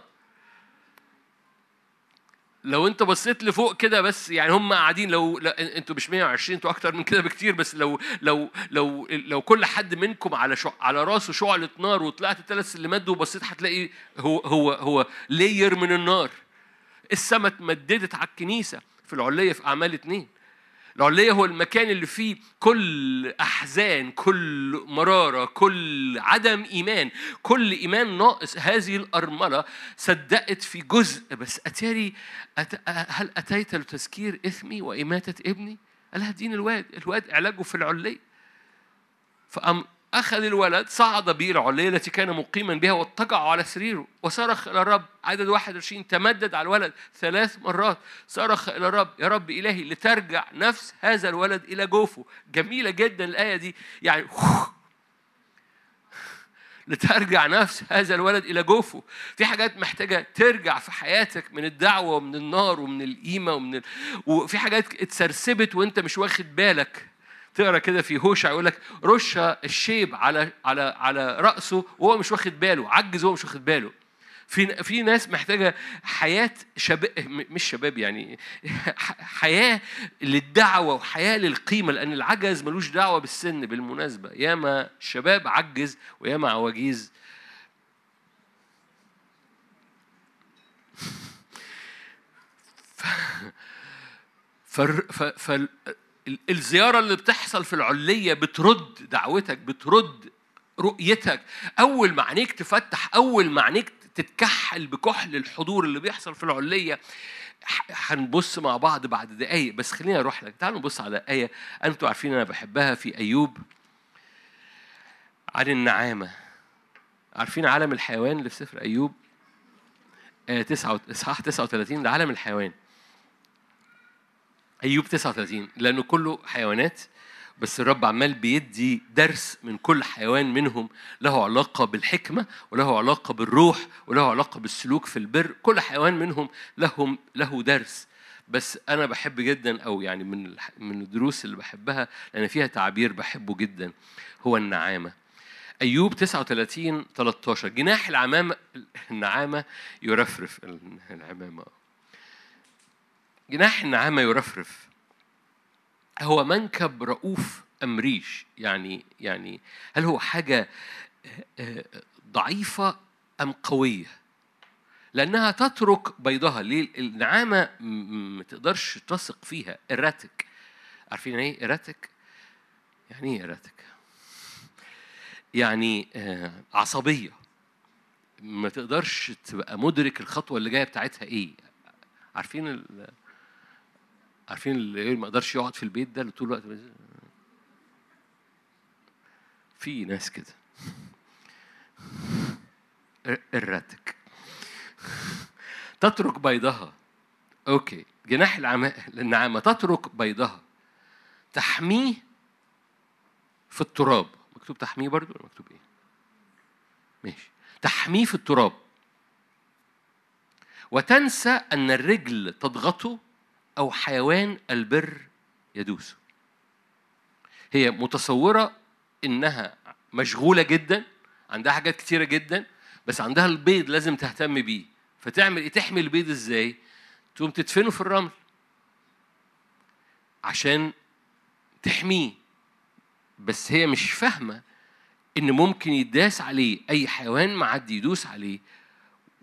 لو انت بصيت لفوق كده بس يعني هم قاعدين لو أنتوا مش 120 أنتوا أكتر من كده بكتير بس لو لو لو لو كل حد منكم على شع على راسه شعلة نار وطلعت ثلاث سلمات وبصيت هتلاقي هو هو هو لاير من النار. السماء اتمددت على الكنيسة في العليه في أعمال اتنين. العلية هو المكان اللي فيه كل أحزان كل مرارة كل عدم إيمان كل إيمان ناقص هذه الأرملة صدقت في جزء بس أتاري أت... هل أتيت لتذكير إثمي وإماتة ابني؟ قال دين الواد الواد علاجه في العلية فأم أخذ الولد صعد به العلية التي كان مقيما بها واضطجع على سريره. وصرخ إلى الرب عدد 21 تمدد على الولد ثلاث مرات. صرخ إلى الرب يا رب إلهي لترجع نفس هذا الولد إلى جوفه. جميلة جدا الآية دي. يعني [LAUGHS] لترجع نفس هذا الولد إلى جوفه. في حاجات محتاجة ترجع في حياتك من الدعوة ومن النار ومن القيمة ومن ال... وفي حاجات اتسرسبت وانت مش واخد بالك. تقرأ كده في هوشع يقول لك رش الشيب على على على رأسه وهو مش واخد باله عجز وهو مش واخد باله. في في ناس محتاجة حياة شباب مش شباب يعني [LAUGHS] حياة للدعوة وحياة للقيمة لأن العجز ملوش دعوة بالسن. بالمناسبة ياما شباب عجز وياما عواجيز. [LAUGHS] ف... ف... ف... الزيارة اللي بتحصل في العلية بترد دعوتك بترد رؤيتك. أول ما عينيك تفتح أول ما عينيك تتكحل بكحل الحضور اللي بيحصل في العلية هنبص مع بعض بعد دقايق. بس خلينا نروح لك. تعالوا نبص على آية أنتوا عارفين أنا بحبها في أيوب. عن النعامة. عارفين عالم الحيوان اللي في سفر أيوب؟ آية 9 إصحاح 39 ده عالم الحيوان. أيوب 39 لأنه كله حيوانات بس الرب عمال بيدي درس من كل حيوان منهم له علاقة بالحكمة وله علاقة بالروح وله علاقة بالسلوك في البر كل حيوان منهم لهم له درس. بس أنا بحب جدا أو يعني من من الدروس اللي بحبها لأن فيها تعبير بحبه جدا هو النعامة. أيوب 39 13 جناح العمامة النعامة يرفرف العمامة جناح النعامة يرفرف. هو منكب رؤوف أم ريش؟ يعني يعني هل هو حاجة ضعيفة أم قوية؟ لأنها تترك بيضها. ليه؟ النعامة ما تقدرش تثق فيها. إراتك عارفين إيه إراتك يعني إيه إراتك يعني آه عصبية. ما تقدرش تبقى مدرك الخطوة اللي جاية بتاعتها إيه. عارفين. عارفين اللي ما يقدرش يقعد في البيت ده طول الوقت في ناس كده. الرتك تترك بيضها. أوكي. جناح النعامة. تترك بيضها. تحميه في التراب. مكتوب تحميه برضو مكتوب إيه؟ ماشي. تحميه في التراب. وتنسى أن الرجل تضغطه أو حيوان البر يدوسه هي متصورة إنها مشغولة جدا عندها حاجات كتيرة جدا بس عندها البيض لازم تهتم بيه. فتعمل إيه تحمي البيض إزاي؟ تقوم تدفنه في الرمل عشان تحميه. بس هي مش فاهمة إن ممكن يداس عليه أي حيوان معدي يدوس عليه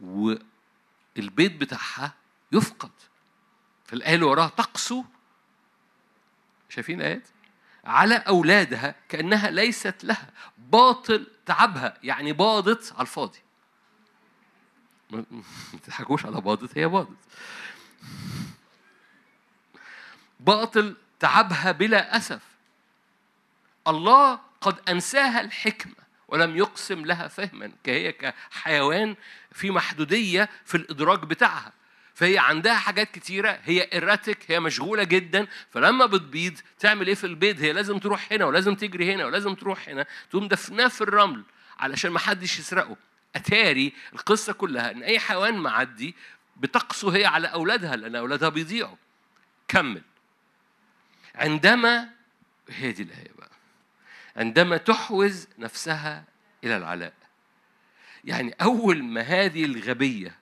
والبيض بتاعها يفقد. فالايه اللي وراها تقسو. شايفين الايات على أولادها كأنها ليست لها باطل تعبها يعني باضت على الفاضي. [LAUGHS] ما تضحكوش على باضت هي باضت. باطل تعبها بلا أسف. الله قد أنساها الحكمة ولم يقسم لها فهما كهي كحيوان في محدودية في الإدراك بتاعها. فهي عندها حاجات كتيرة هي إراتك هي مشغولة جدا فلما بتبيض تعمل إيه في البيض؟ هي لازم تروح هنا ولازم تجري هنا ولازم تروح هنا تقوم دفناه في الرمل علشان ما حدش يسرقه. أتاري القصة كلها إن أي حيوان معدي بتقسو هي على أولادها لأن أولادها بيضيعوا. كمل. عندما هي دي الآية بقى. عندما تحوز نفسها إلى العلاء. يعني أول ما هذه الغبية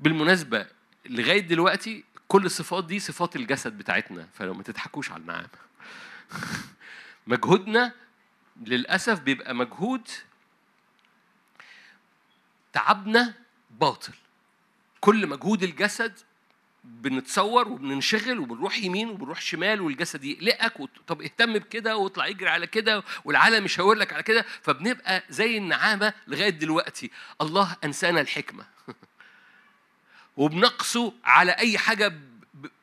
بالمناسبة لغاية دلوقتي كل الصفات دي صفات الجسد بتاعتنا فلو ما تضحكوش على النعام. [LAUGHS] مجهودنا للأسف بيبقى مجهود تعبنا باطل. كل مجهود الجسد بنتصور وبننشغل وبنروح يمين وبنروح شمال والجسد يقلقك. طب اهتم بكده واطلع يجري على كده والعالم يشاور لك على كده. فبنبقى زي النعامة لغاية دلوقتي. الله أنسانا الحكمة. [LAUGHS] وبنقصه على أي حاجة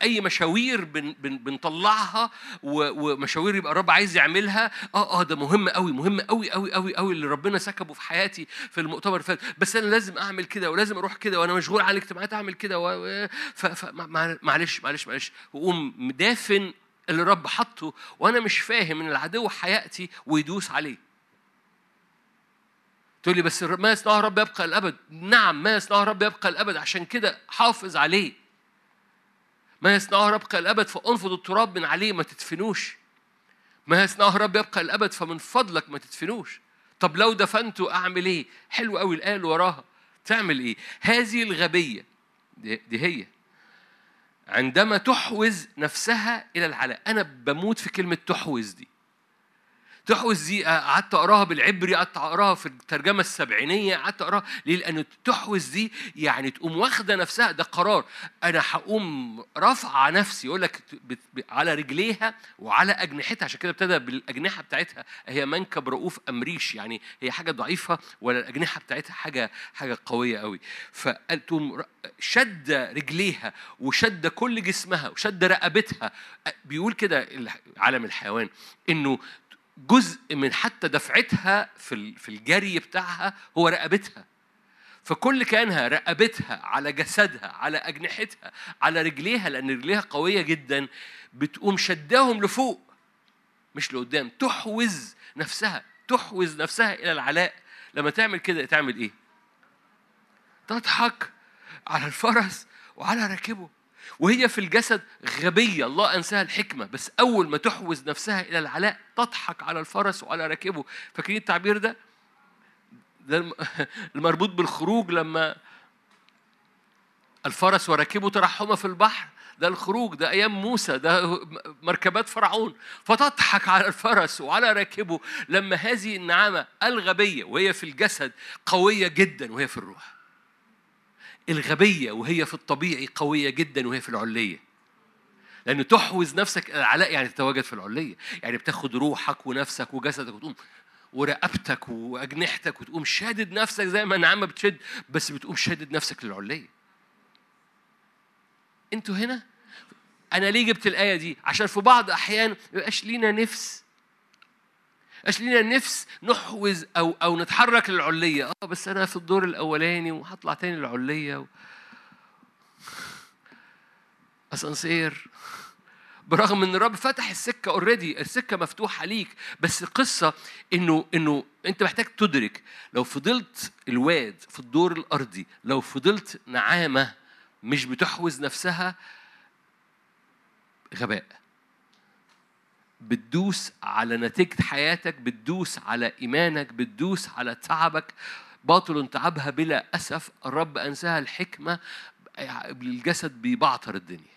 أي مشاوير بن بن بنطلعها ومشاوير يبقى الرب عايز يعملها. آه آه ده مهم قوي مهم قوي قوي قوي قوي اللي ربنا سكبه في حياتي في المؤتمر فات. بس أنا لازم أعمل كده ولازم أروح كده وأنا مشغول على الاجتماعات أعمل كده و... معلش معلش معلش. وقوم مدافن اللي الرب حطه وأنا مش فاهم إن العدو هياتي ويدوس عليه. تقول لي بس ما يصنعه رب يبقى الأبد. نعم ما يصنعه رب يبقى الأبد. عشان كده حافظ عليه. ما يصنعه رب يبقى الأبد فأنفض التراب من عليه ما تدفنوش. ما يصنعه رب يبقى الأبد فمن فضلك ما تدفنوش. طب لو دفنته أعمل إيه؟ حلو قوي الآية اللي وراها. تعمل إيه؟ هذه الغبية دي, دي هي. عندما تحوز نفسها إلى العلاء. أنا بموت في كلمة تحوز دي. تحوز دي قعدت أقراها بالعبري قعدت أقراها في الترجمة السبعينية قعدت أقراها. ليه؟ لأن تحوز دي يعني تقوم واخدة نفسها. ده قرار. أنا هقوم رافعة نفسي يقول لك على رجليها وعلى أجنحتها. عشان كده ابتدى بالأجنحة بتاعتها. هي منكب رؤوف أمريش. يعني هي حاجة ضعيفة ولا الأجنحة بتاعتها حاجة حاجة قوية قوي فتقوم شد رجليها وشد كل جسمها وشد رقبتها. بيقول كده عالم الحيوان إنه جزء من حتى دفعتها في في الجري بتاعها هو رقبتها. فكل كانها رقبتها على جسدها على أجنحتها على رجليها لأن رجليها قوية جدا بتقوم شداهم لفوق مش لقدام تحوز نفسها تحوز نفسها إلى العلاء. لما تعمل كده تعمل إيه؟ تضحك على الفرس وعلى راكبه. وهي في الجسد غبية الله أنساها الحكمة بس أول ما تحوز نفسها إلى العلاء تضحك على الفرس وعلى راكبه. فاكرين التعبير ده؟ ده [LAUGHS] المربوط بالخروج لما الفرس وراكبه ترحما في البحر. ده الخروج ده أيام موسى ده مركبات فرعون. فتضحك على الفرس وعلى راكبه لما هذه النعامة الغبية وهي في الجسد قوية جدا وهي في الروح. الغبية وهي في الطبيعي قوية جدا وهي في العلية. لأن تحوز نفسك العلاء يعني تتواجد في العلية. يعني بتاخد روحك ونفسك وجسدك وتقوم ورقبتك وأجنحتك وتقوم شادد نفسك زي ما النعامة بتشد بس بتقوم شادد نفسك للعلية. أنتوا هنا؟ أنا ليه جبت الآية دي؟ عشان في بعض أحيان ما يبقاش لينا نفس. يبقاش لينا نفس نحوز أو أو نتحرك للعليه آه بس أنا في الدور الأولاني وهطلع تاني للعليه و... أسانسير. برغم إن الرب فتح السكة اوريدي السكة مفتوحة ليك بس القصة إنه إنه أنت محتاج تدرك. لو فضلت الواد في الدور الأرضي لو فضلت نعامة مش بتحوز نفسها غباء. بتدوس على نتيجة حياتك بتدوس على إيمانك بتدوس على تعبك. باطل تعبها بلا أسف. الرب أنساها الحكمة. الجسد بيبعتر الدنيا.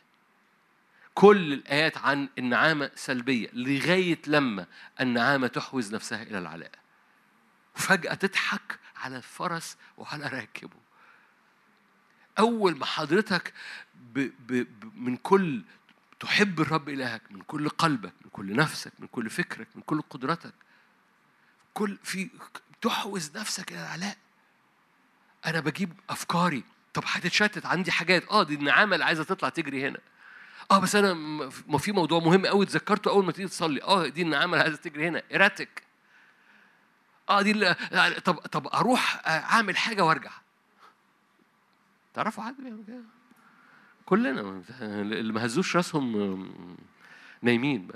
كل الآيات عن النعامة سلبية لغاية لما النعامة تحوز نفسها إلى العلاء. وفجأة تضحك على الفرس وعلى راكبه. أول ما حضرتك ب ب ب من كل تحب الرب إلهك من كل قلبك من كل نفسك من كل فكرك من كل قدرتك. كل في تحوز نفسك إلى العلاء. أنا بجيب أفكاري. طب هتتشتت عندي حاجات. آه دي النعامة اللي عايزة تطلع تجري هنا. آه بس أنا ما في موضوع مهم قوي اتذكرته أول ما تيجي تصلي. آه دي النعامة اللي عايزة تجري هنا. اراتك آه دي اللي طب طب أروح أعمل حاجة وأرجع. تعرفوا حد بيعمل كده؟ كلنا اللي ما هزوش راسهم نايمين. [LAUGHS]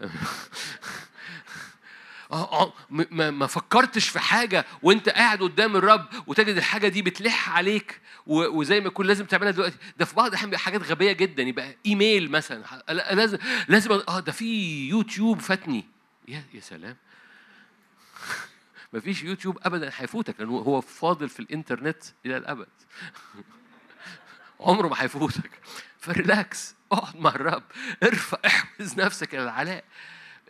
آه ما ما فكرتش في حاجة وانت قاعد قدام الرب وتجد الحاجة دي بتلح عليك وزي ما يكون لازم تعملها دلوقتي. ده في بعض الأحيان حاجات غبية جدا يبقى إيميل مثلا. لازم لازم آه ده في يوتيوب فاتني. يا يا سلام. [LAUGHS] مفيش يوتيوب ابدا هيفوتك لأنه هو فاضل في الإنترنت إلى الأبد. [LAUGHS] عمره ما هيفوتك. ف relax أقعد مع الرب. ارفع احوز نفسك إلى العلاء.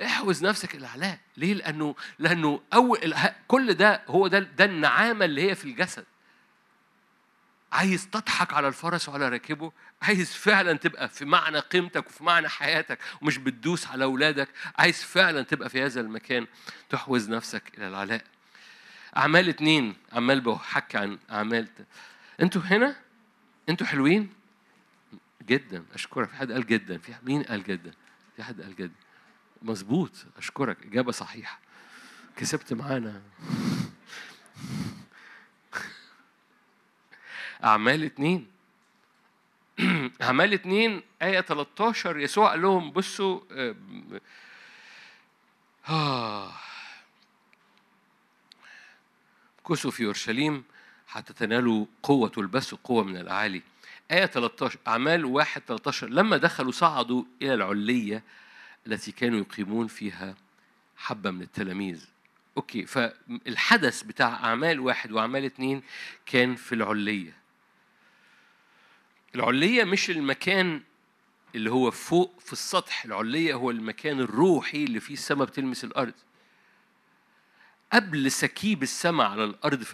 احوز نفسك إلى العلاء. ليه؟ لأنه لأنه أول كل ده هو ده ده النعامة اللي هي في الجسد. عايز تضحك على الفرس وعلى راكبه. عايز فعلا تبقى في معنى قيمتك وفي معنى حياتك ومش بتدوس على أولادك. عايز فعلا تبقى في هذا المكان. تحوز نفسك إلى العلاء. أعمال اتنين. عمال بحكي عن أعمال أنتوا هنا؟ أنتوا حلوين؟ جدا أشكرك. في حد قال جدا؟ في مين قال جدا؟ في حد قال جدا. مظبوط. أشكرك. إجابة صحيحة. كسبت معانا. أعمال اتنين. [CLEARS THROAT] أعمال اتنين آية 13 يسوع قال لهم بصوا آه كسوا في أورشليم. حتى تنالوا قوة تلبسوا قوة من الأعالي. آية 13 أعمال 1 13 لما دخلوا صعدوا إلى العلية التي كانوا يقيمون فيها حبة من التلاميذ. okay فالحدث بتاع أعمال واحد وأعمال اتنين كان في العلية. العلية مش المكان اللي هو فوق في السطح. العلية هو المكان الروحي اللي فيه السماء بتلمس الأرض. قبل سكيب السماء على الأرض في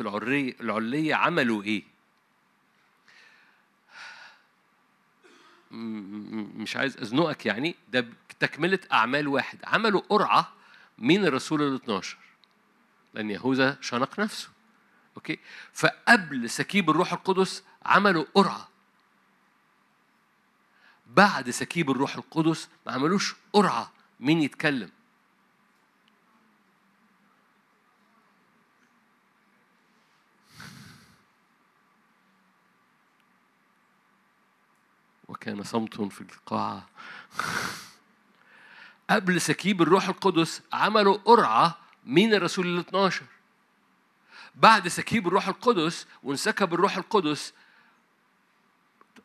العلية عملوا إيه؟ مش عايز أزنقك يعني ده تكملة أعمال واحد. عملوا قرعة من الرسول ال 12 لأن يهوذا شنق نفسه. okay؟ فقبل سكيب الروح القدس عملوا قرعة. بعد سكيب الروح القدس ما عملوش قرعة مين يتكلم. وكان صمت في القاعة [LAUGHS] قبل سكيب الروح القدس عملوا قرعة من الرسول ال 12 بعد سكيب الروح القدس وانسكب الروح القدس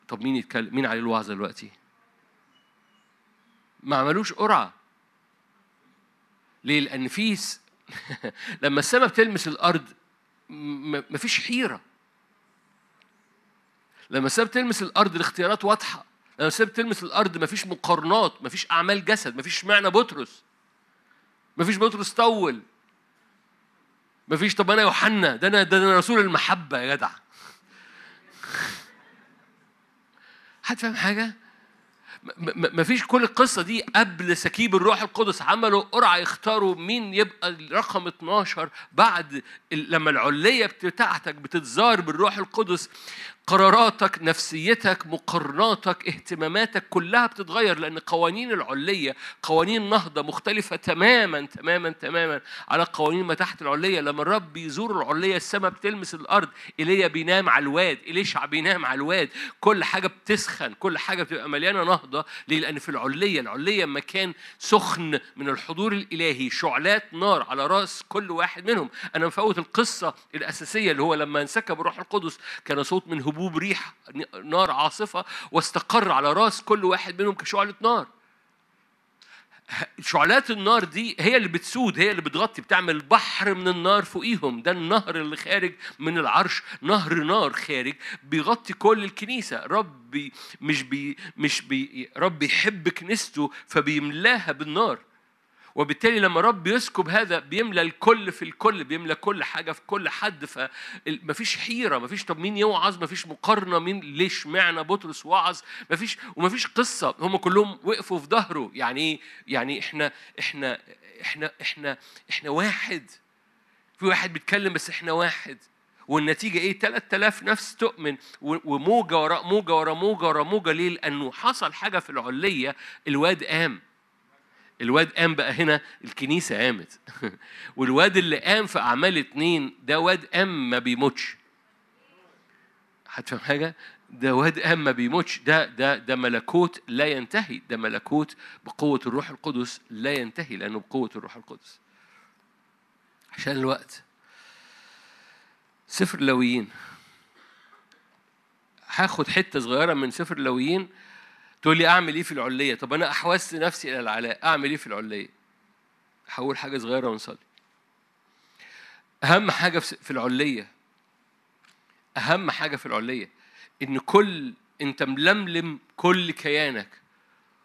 طب مين يتكلم مين عليه الوعظة دلوقتي؟ ما عملوش قرعة ليه؟ لأن في. [LAUGHS] لما السماء بتلمس الأرض مفيش حيرة لما السماء بتلمس الأرض الاختيارات واضحة. لما السماء بتلمس الأرض مفيش مقارنات مفيش أعمال جسد مفيش معنى بطرس. مفيش بطرس طول. مفيش طب أنا يوحنا ده أنا ده أنا رسول المحبة يا جدع. [LAUGHS] حد فاهم حاجة؟ ما فيش كل القصة دي قبل سكيب الروح القدس. عملوا قرعة يختاروا مين يبقى رقم 12 بعد لما العلية بتاعتك بتتزار بالروح القدس. قراراتك نفسيتك مقارناتك اهتماماتك كلها بتتغير لأن قوانين العلية قوانين نهضة مختلفة تماما تماما تماما على قوانين ما تحت العلية لما الرب بيزور العلية السماء بتلمس الأرض إيليا بينام على الواد إليشع بينام على الواد. كل حاجة بتسخن كل حاجة بتبقى مليانة نهضة. ليه؟ لأن في العلية العلية مكان سخن من الحضور الإلهي. شعلات نار على رأس كل واحد منهم. أنا مفوت القصة الأساسية اللي هو لما انسكب الروح القدس كان صوت من هبوط هبوب ريح نار عاصفة واستقر على راس كل واحد منهم كشعلة نار. شعلات النار دي هي اللي بتسود هي اللي بتغطي بتعمل بحر من النار فوقيهم. ده النهر اللي خارج من العرش نهر نار خارج بيغطي كل الكنيسة. ربي مش بي مش بي رب يحب كنيسته فبيملاها بالنار. وبالتالي لما رب يسكب هذا بيملى الكل في الكل بيملى كل حاجة في كل حد فمفيش حيرة مفيش طب مين يوعظ؟ مفيش مقارنة مين ليش معنى بطرس وعظ؟ مفيش ومفيش قصة. هم كلهم وقفوا في ظهره. يعني إيه؟ يعني إحنا إحنا إحنا إحنا إحنا واحد. في واحد بيتكلم بس إحنا واحد. والنتيجة إيه؟ 3000 نفس تؤمن. وموجة وراء موجة وراء موجة وراء موجة. ليه؟ لأنه حصل حاجة في العلية. الواد قام. الواد قام بقى هنا الكنيسة قامت. [LAUGHS] والواد اللي قام في أعمال اتنين ده واد قام ما بيموتش. هتفهم حاجة؟ ده واد قام ما بيموتش. ده ده ده ملكوت لا ينتهي. ده ملكوت بقوة الروح القدس لا ينتهي لأنه بقوة الروح القدس. عشان الوقت. سفر اللويين هاخد حتة صغيرة من سفر اللويين تقول لي أعمل إيه في العليه طب أنا احوزت نفسي إلى العلاء أعمل إيه في العليه هقول حاجة صغيرة ونصلي. أهم حاجة في العليه أهم حاجة في العليه إن كل انت ململم كل كيانك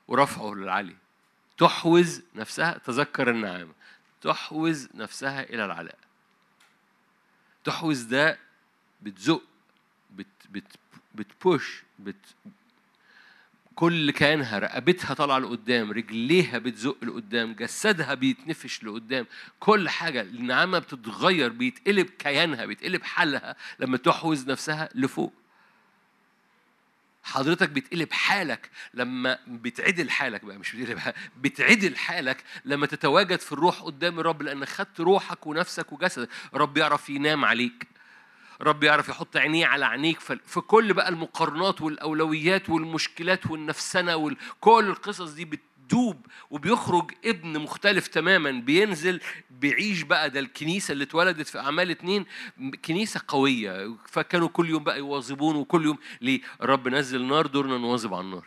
ورفعه للعلي. تحوز نفسها تذكر النعامة. تحوز نفسها إلى العلاء. تحوز ده بتزق بت بت بتبوش بت كل كيانها رقبتها طالعة لقدام رجليها بتزق لقدام جسدها بيتنفش لقدام كل حاجة النعامة بتتغير بيتقلب كيانها بيتقلب حالها لما تحوز نفسها لفوق. حضرتك بتقلب حالك لما بتعدل حالك بقى مش بتقلب بتعدل حالك لما تتواجد في الروح قدام الرب لأن خدت روحك ونفسك وجسدك رب يعرف ينام عليك. رب يعرف يحط عينيه على عينيك في كل بقى المقارنات والأولويات والمشكلات والنفسنة وكل القصص دي بتدوب وبيخرج ابن مختلف تماما بينزل بيعيش بقى ده الكنيسة اللي اتولدت في أعمال اتنين كنيسة قوية. فكانوا كل يوم بقى يواظبون وكل يوم ليه؟ رب نزل نار دورنا نواظب على النار.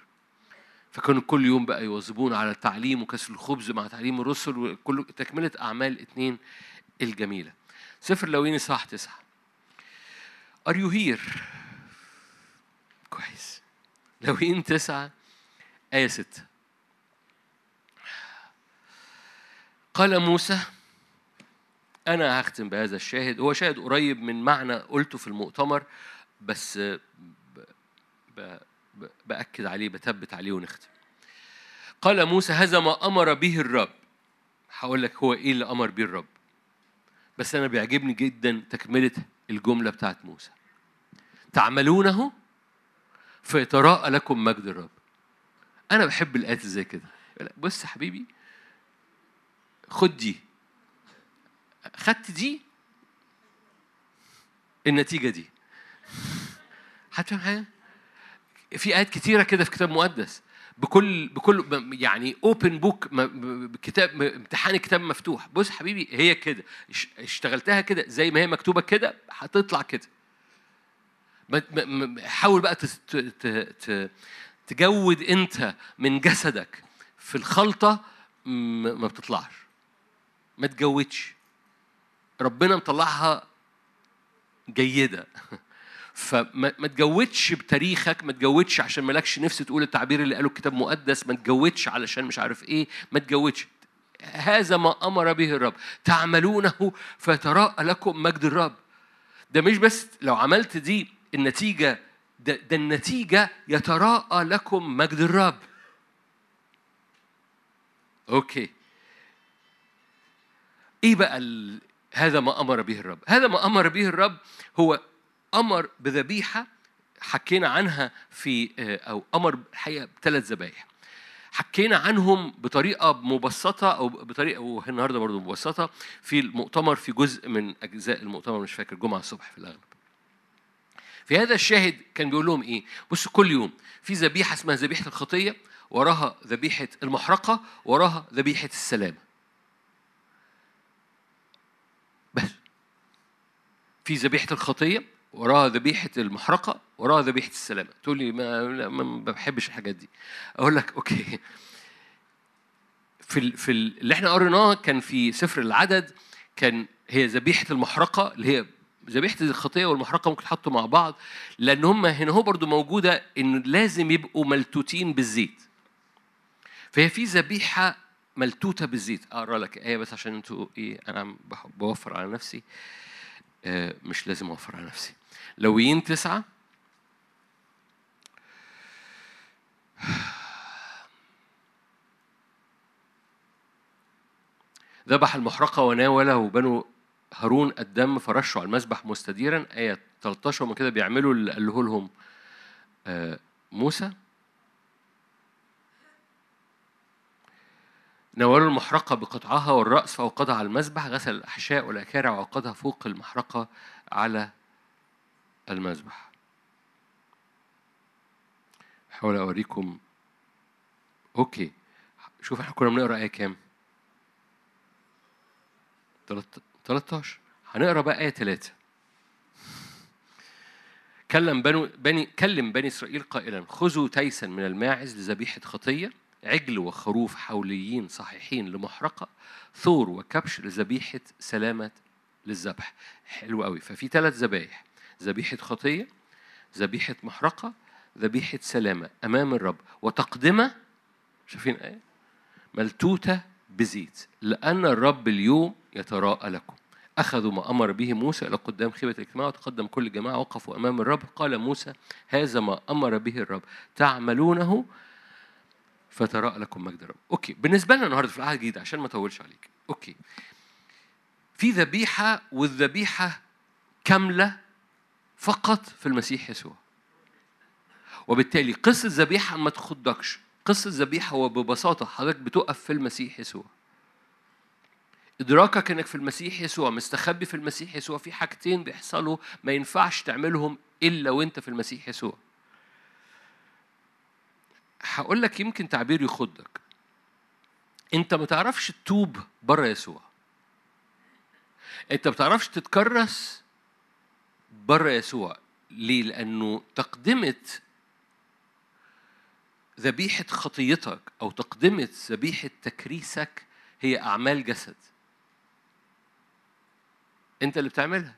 فكانوا كل يوم بقى يواظبون على التعليم وكسر الخبز مع تعليم الرسل وكل تكملة أعمال اتنين الجميلة. سفر لوين صح تسعة. Are you here؟ كويس لوين تسعة آية ستة قال موسى أنا هختم بهذا الشاهد. هو شاهد قريب من معنى قلته في المؤتمر بس بأكد عليه بثبت عليه ونختم. قال موسى هذا ما أمر به الرب. هقول لك هو إيه اللي أمر به الرب. بس أنا بيعجبني جدا تكملة الجملة بتاعت موسى. تعملونه فيتراءى لكم مجد الرب. أنا بحب الآيات زي كده. بص يا حبيبي خد دي. خدت دي؟ النتيجة دي. هتفهم حاجة؟ في آيات كتيرة كده في كتاب مقدس. بكل بكل يعني open book كتاب امتحان الكتاب مفتوح. بص حبيبي هي كده. اشتغلتها كده. زي ما هي مكتوبة كده هتطلع كده. حاول بقى تجود انت من جسدك في الخلطة ما بتطلعش. ما تجودش. ربنا مطلعها جيدة. [LAUGHS] فما ما تجودش بتاريخك ما تجودش عشان مالكش نفس تقول التعبير اللي قاله الكتاب مقدس ما تجودش علشان مش عارف إيه ما تجودش. هذا ما أمر به الرب. تعملونه فتراءى لكم مجد الرب. ده مش بس لو عملت دي النتيجة ده, ده النتيجة يتراءى لكم مجد الرب. أوكي. إيه بقى ال... هذا ما أمر به الرب. هذا ما أمر به الرب هو أمر بذبيحة حكينا عنها في أو أمر الحقيقة بثلاث ذبايح. حكينا عنهم بطريقة مبسطة أو بطريقة والنهاردة برضو مبسطة في المؤتمر في جزء من أجزاء المؤتمر مش فاكر جمعة الصبح في الأغلب. في هذا الشاهد كان بيقول لهم إيه؟ بصوا كل يوم في ذبيحة اسمها ذبيحة الخطية وراها ذبيحة المحرقة وراها ذبيحة السلامة. بس. في ذبيحة الخطية وراها ذبيحة المحرقة وراها ذبيحة السلامة. تقول لي ما, ما بحبش الحاجات دي. أقول لك أوكي. في ال في ال اللي إحنا قريناه كان في سفر العدد كان هي ذبيحة المحرقة اللي هي ذبيحة الخطية والمحرقة ممكن يتحطوا مع بعض لأن هم هنا هو برضو موجودة إن لازم يبقوا ملتوتين بالزيت. فهي في ذبيحة ملتوتة بالزيت. أقرأ لك آية بس عشان أنتوا إيه أنا بوفر على نفسي. آه مش لازم أوفر على نفسي. لويين تسعة. [SIGHS] ذبح المحرقة وناوله بنو هارون الدم فرشوا على المذبح مستديرا. آية 13 هم كده بيعملوا اللي قاله لهم. آه موسى. ناولوا المحرقة بقطعها والرأس فأوقدها على المذبح غسل الأحشاء والأكارع وأوقدها فوق المحرقة على المذبح أحاول أوريكم. أوكي. شوف إحنا كنا بنقرأ آية كام؟ 13 هنقرأ بقى آية 3 كلم بنو بني كلم بني إسرائيل قائلا خذوا تيسا من الماعز لذبيحة خطية عجل وخروف حوليين صحيحين لمحرقة ثور وكبش لذبيحة سلامة للذبح. حلو قوي. ففي ثلاث ذبايح. ذبيحة خطية ذبيحة محرقة ذبيحة سلامة أمام الرب. وتقدمة شايفين آية؟ ملتوتة بزيت. لأن الرب اليوم يتراءى لكم. أخذوا ما أمر به موسى إلى قدام خيمة الاجتماع وتقدم كل جماعة وقفوا أمام الرب. قال موسى هذا ما أمر به الرب. تعملونه؟ فتراءى لكم مجد الرب. okay بالنسبة لنا النهاردة في العهد الجديد عشان ما أطولش عليك. okay. في ذبيحة والذبيحة كاملة فقط في المسيح يسوع. وبالتالي قصة ذبيحة ما تخضكش. قصة ذبيحة هو ببساطة حضرتك بتقف في المسيح يسوع. إدراكك إنك في المسيح يسوع مستخبي في المسيح يسوع في حاجتين بيحصلوا ما ينفعش تعملهم إلا وأنت في المسيح يسوع. هقول لك يمكن تعبير يخضك. أنت ما تعرفش تتوب بره يسوع. أنت ما بتعرفش تتكرس بره يسوع. ليه؟ لأنه تقدمة ذبيحة خطيتك أو تقدمة ذبيحة تكريسك هي أعمال جسد. أنت اللي بتعملها.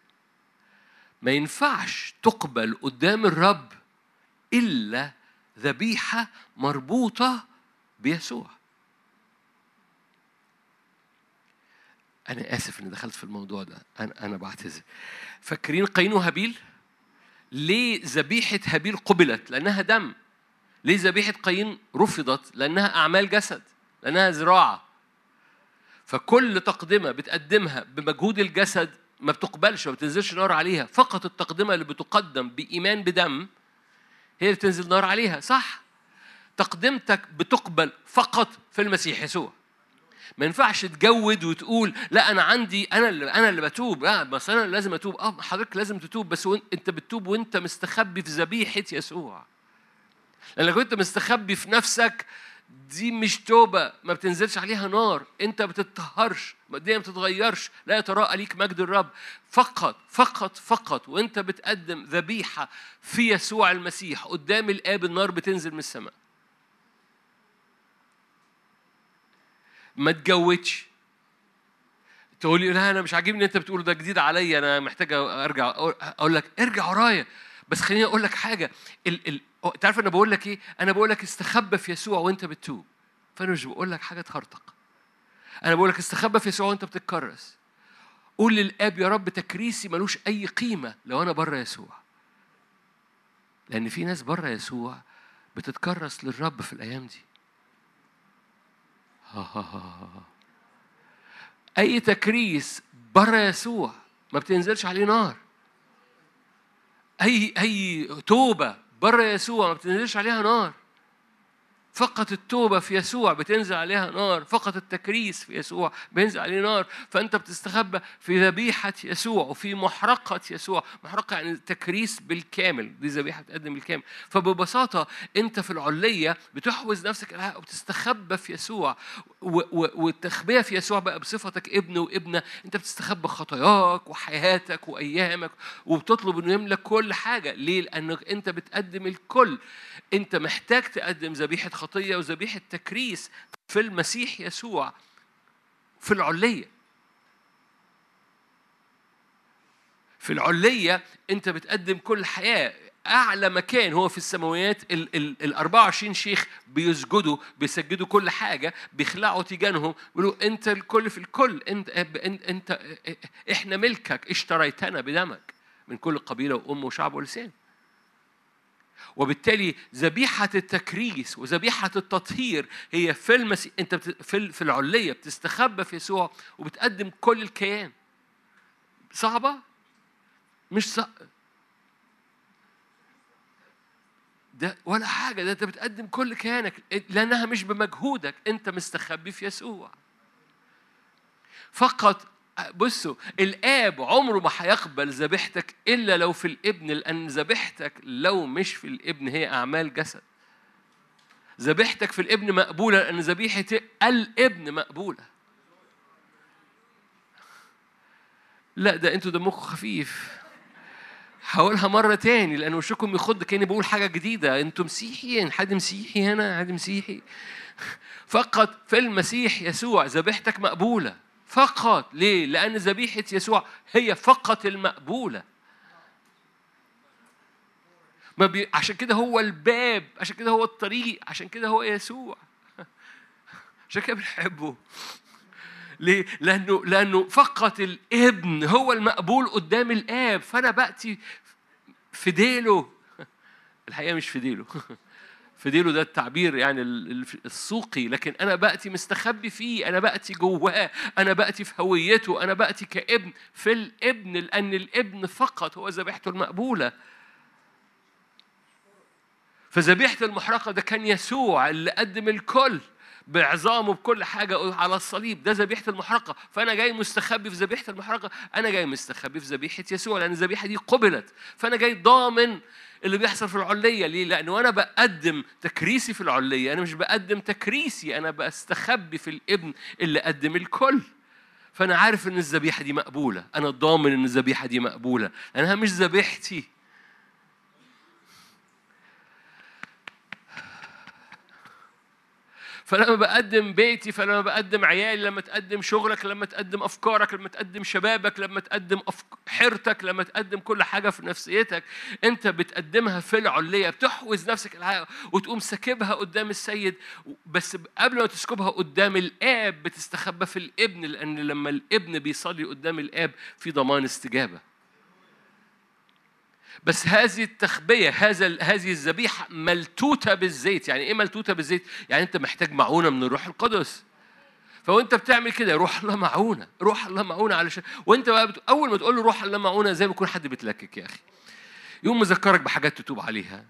ما ينفعش تقبل قدام الرب إلا ذبيحة مربوطة بيسوع. أنا آسف إني دخلت في الموضوع ده. أنا أنا بعتذر. فاكرين قايين وهابيل؟ ليه ذبيحة هابيل قبلت؟ لأنها دم. ليه ذبيحة قايين رفضت؟ لأنها أعمال جسد. لأنها زراعة. فكل تقدمة بتقدمها بمجهود الجسد ما بتقبلش ما بتنزلش نار عليها. فقط التقدمة اللي بتقدم بإيمان بدم هي اللي بتنزل نار عليها. صح. تقدمتك بتقبل فقط في المسيح يسوع. ما ينفعش تجود وتقول لا أنا عندي أنا اللي أنا اللي بتوب. لا بس أنا لازم أتوب. آه حضرتك لازم تتوب بس أنت بتتوب وأنت مستخبي في ذبيحة يسوع. لأنك كنت مستخبي في نفسك دي مش توبة ما بتنزلش عليها نار انت بتتطهرش الدنيا ما بتتغيرش لا يتراءى ليك مجد الرب. فقط فقط فقط وانت بتقدم ذبيحة في يسوع المسيح قدام الآب النار بتنزل من السماء. ما تجودش. تقول لي لا أنا مش عاجبني انت بتقول ده جديد عليا أنا محتاج أرجع أقول لك ارجع ورايا. بس خليني أقول لك حاجة. ال ال تعرف أنا بقول لك إيه؟ أنا بقول لك استخبى في يسوع وأنت بتتوب. فأنا مش بقول لك حاجة تهرطق أنا بقول لك استخبى في يسوع وأنت بتتكرس. قول للآب يا رب تكريسي ملوش أي قيمة لو أنا بره يسوع. لأن في ناس بره يسوع بتتكرس للرب في الأيام دي. ها ها ها. أي تكريس بره يسوع ما بتنزلش عليه نار. أي أي توبة بره يسوع ما بتنزلش عليها نار. فقط التوبة في يسوع بتنزل عليها نار. فقط التكريس في يسوع بينزل عليه نار. فأنت بتستخبى في ذبيحة يسوع وفي محرقة يسوع. محرقة يعني تكريس بالكامل. دي ذبيحة بتقدم بالكامل. فببساطة أنت في العلية بتحوز نفسك الحق وبتستخبى في يسوع. والتخبية في يسوع بقى بصفتك ابن وابنة. أنت بتستخبى خطاياك وحياتك وأيامك وبتطلب إنه يملك كل حاجة. ليه؟ لأنك أنت بتقدم الكل. أنت محتاج تقدم ذبيحة خطية وذبيحة تكريس في المسيح يسوع في العلية. في العلية أنت بتقدم كل حياة. أعلى مكان هو في السماويات ال, ال, ال 24 شيخ بيسجدوا بيسجدوا كل حاجة بيخلعوا تيجانهم بيقولوا أنت الكل في الكل. أنت, أنت, انت إحنا ملكك اشتريتنا بدمك من كل قبيلة وأم وشعب ولسان. وبالتالي ذبيحة التكريس وذبيحة التطهير هي في المسيح أنت بت... في في العلية بتستخبى في يسوع وبتقدم كل الكيان صعبة؟ مش صعب ده ولا حاجة ده أنت بتقدم كل كيانك لأنها مش بمجهودك أنت مستخبي في يسوع فقط بصوا الآب عمره ما هيقبل ذبيحتك إلا لو في الإبن لأن ذبيحتك لو مش في الإبن هي أعمال جسد. ذبيحتك في الإبن مقبولة لأن ذبيحة الإبن مقبولة. لا ده أنتوا دمكم خفيف. هقولها مرة تاني لأن وشكم يخض كأني بقول حاجة جديدة. أنتوا مسيحيين حد مسيحي هنا؟ حد مسيحي؟ فقط في المسيح يسوع ذبيحتك مقبولة. فقط. ليه؟ لأن ذبيحة يسوع هي فقط المقبولة. ما بي... عشان كده هو الباب عشان كده هو الطريق عشان كده هو يسوع. [LAUGHS] عشان كده بنحبه. ليه؟ لأنه لأنه فقط الابن هو المقبول قدام الآب. فأنا بأتي في ديله [LAUGHS] الحقيقة مش في ديله [LAUGHS] في ديله ده التعبير يعني السوقي لكن أنا بأتي مستخبي فيه أنا بأتي جواه أنا بأتي في هويته أنا بأتي كابن في الابن لأن الابن فقط هو ذبيحته المقبولة. فذبيحة المحرقة ده كان يسوع اللي قدم الكل بعظامه بكل حاجة على الصليب ده ذبيحة المحرقة. فأنا جاي مستخبي في ذبيحة المحرقة أنا جاي مستخبي في ذبيحة يسوع لأن الذبيحة دي قبلت. فأنا جاي ضامن اللي بيحصل في العلية ليه؟ لأنه أنا بقدم تكريسي في العلية أنا مش بقدم تكريسي أنا بستخبي في الإبن اللي قدم الكل. فأنا عارف إن الذبيحة دي مقبولة. أنا ضامن إن الذبيحة دي مقبولة. لأنها مش ذبيحتي. فلما بقدم بيتي فلما بقدم عيالي لما تقدم شغلك لما تقدم أفكارك لما تقدم شبابك لما تقدم أفك... حيرتك لما تقدم كل حاجة في نفسيتك أنت بتقدمها في العليه بتحوز نفسك وتقوم ساكبها قدام السيد بس قبل ما تسكبها قدام الآب بتستخبى في الابن لأن لما الابن بيصلي قدام الآب في ضمان استجابة. بس هذه التخبية هذا هذه الذبيحة ملتوتة بالزيت. يعني إيه ملتوتة بالزيت؟ يعني أنت محتاج معونة من الروح القدس. فوأنت بتعمل كده روح الله معونة روح الله معونة علشان وأنت بقى بت... أول ما تقول له روح الله معونة زي ما يكون حد بتلكك يا أخي. يقوم مذكرك بحاجات تتوب عليها.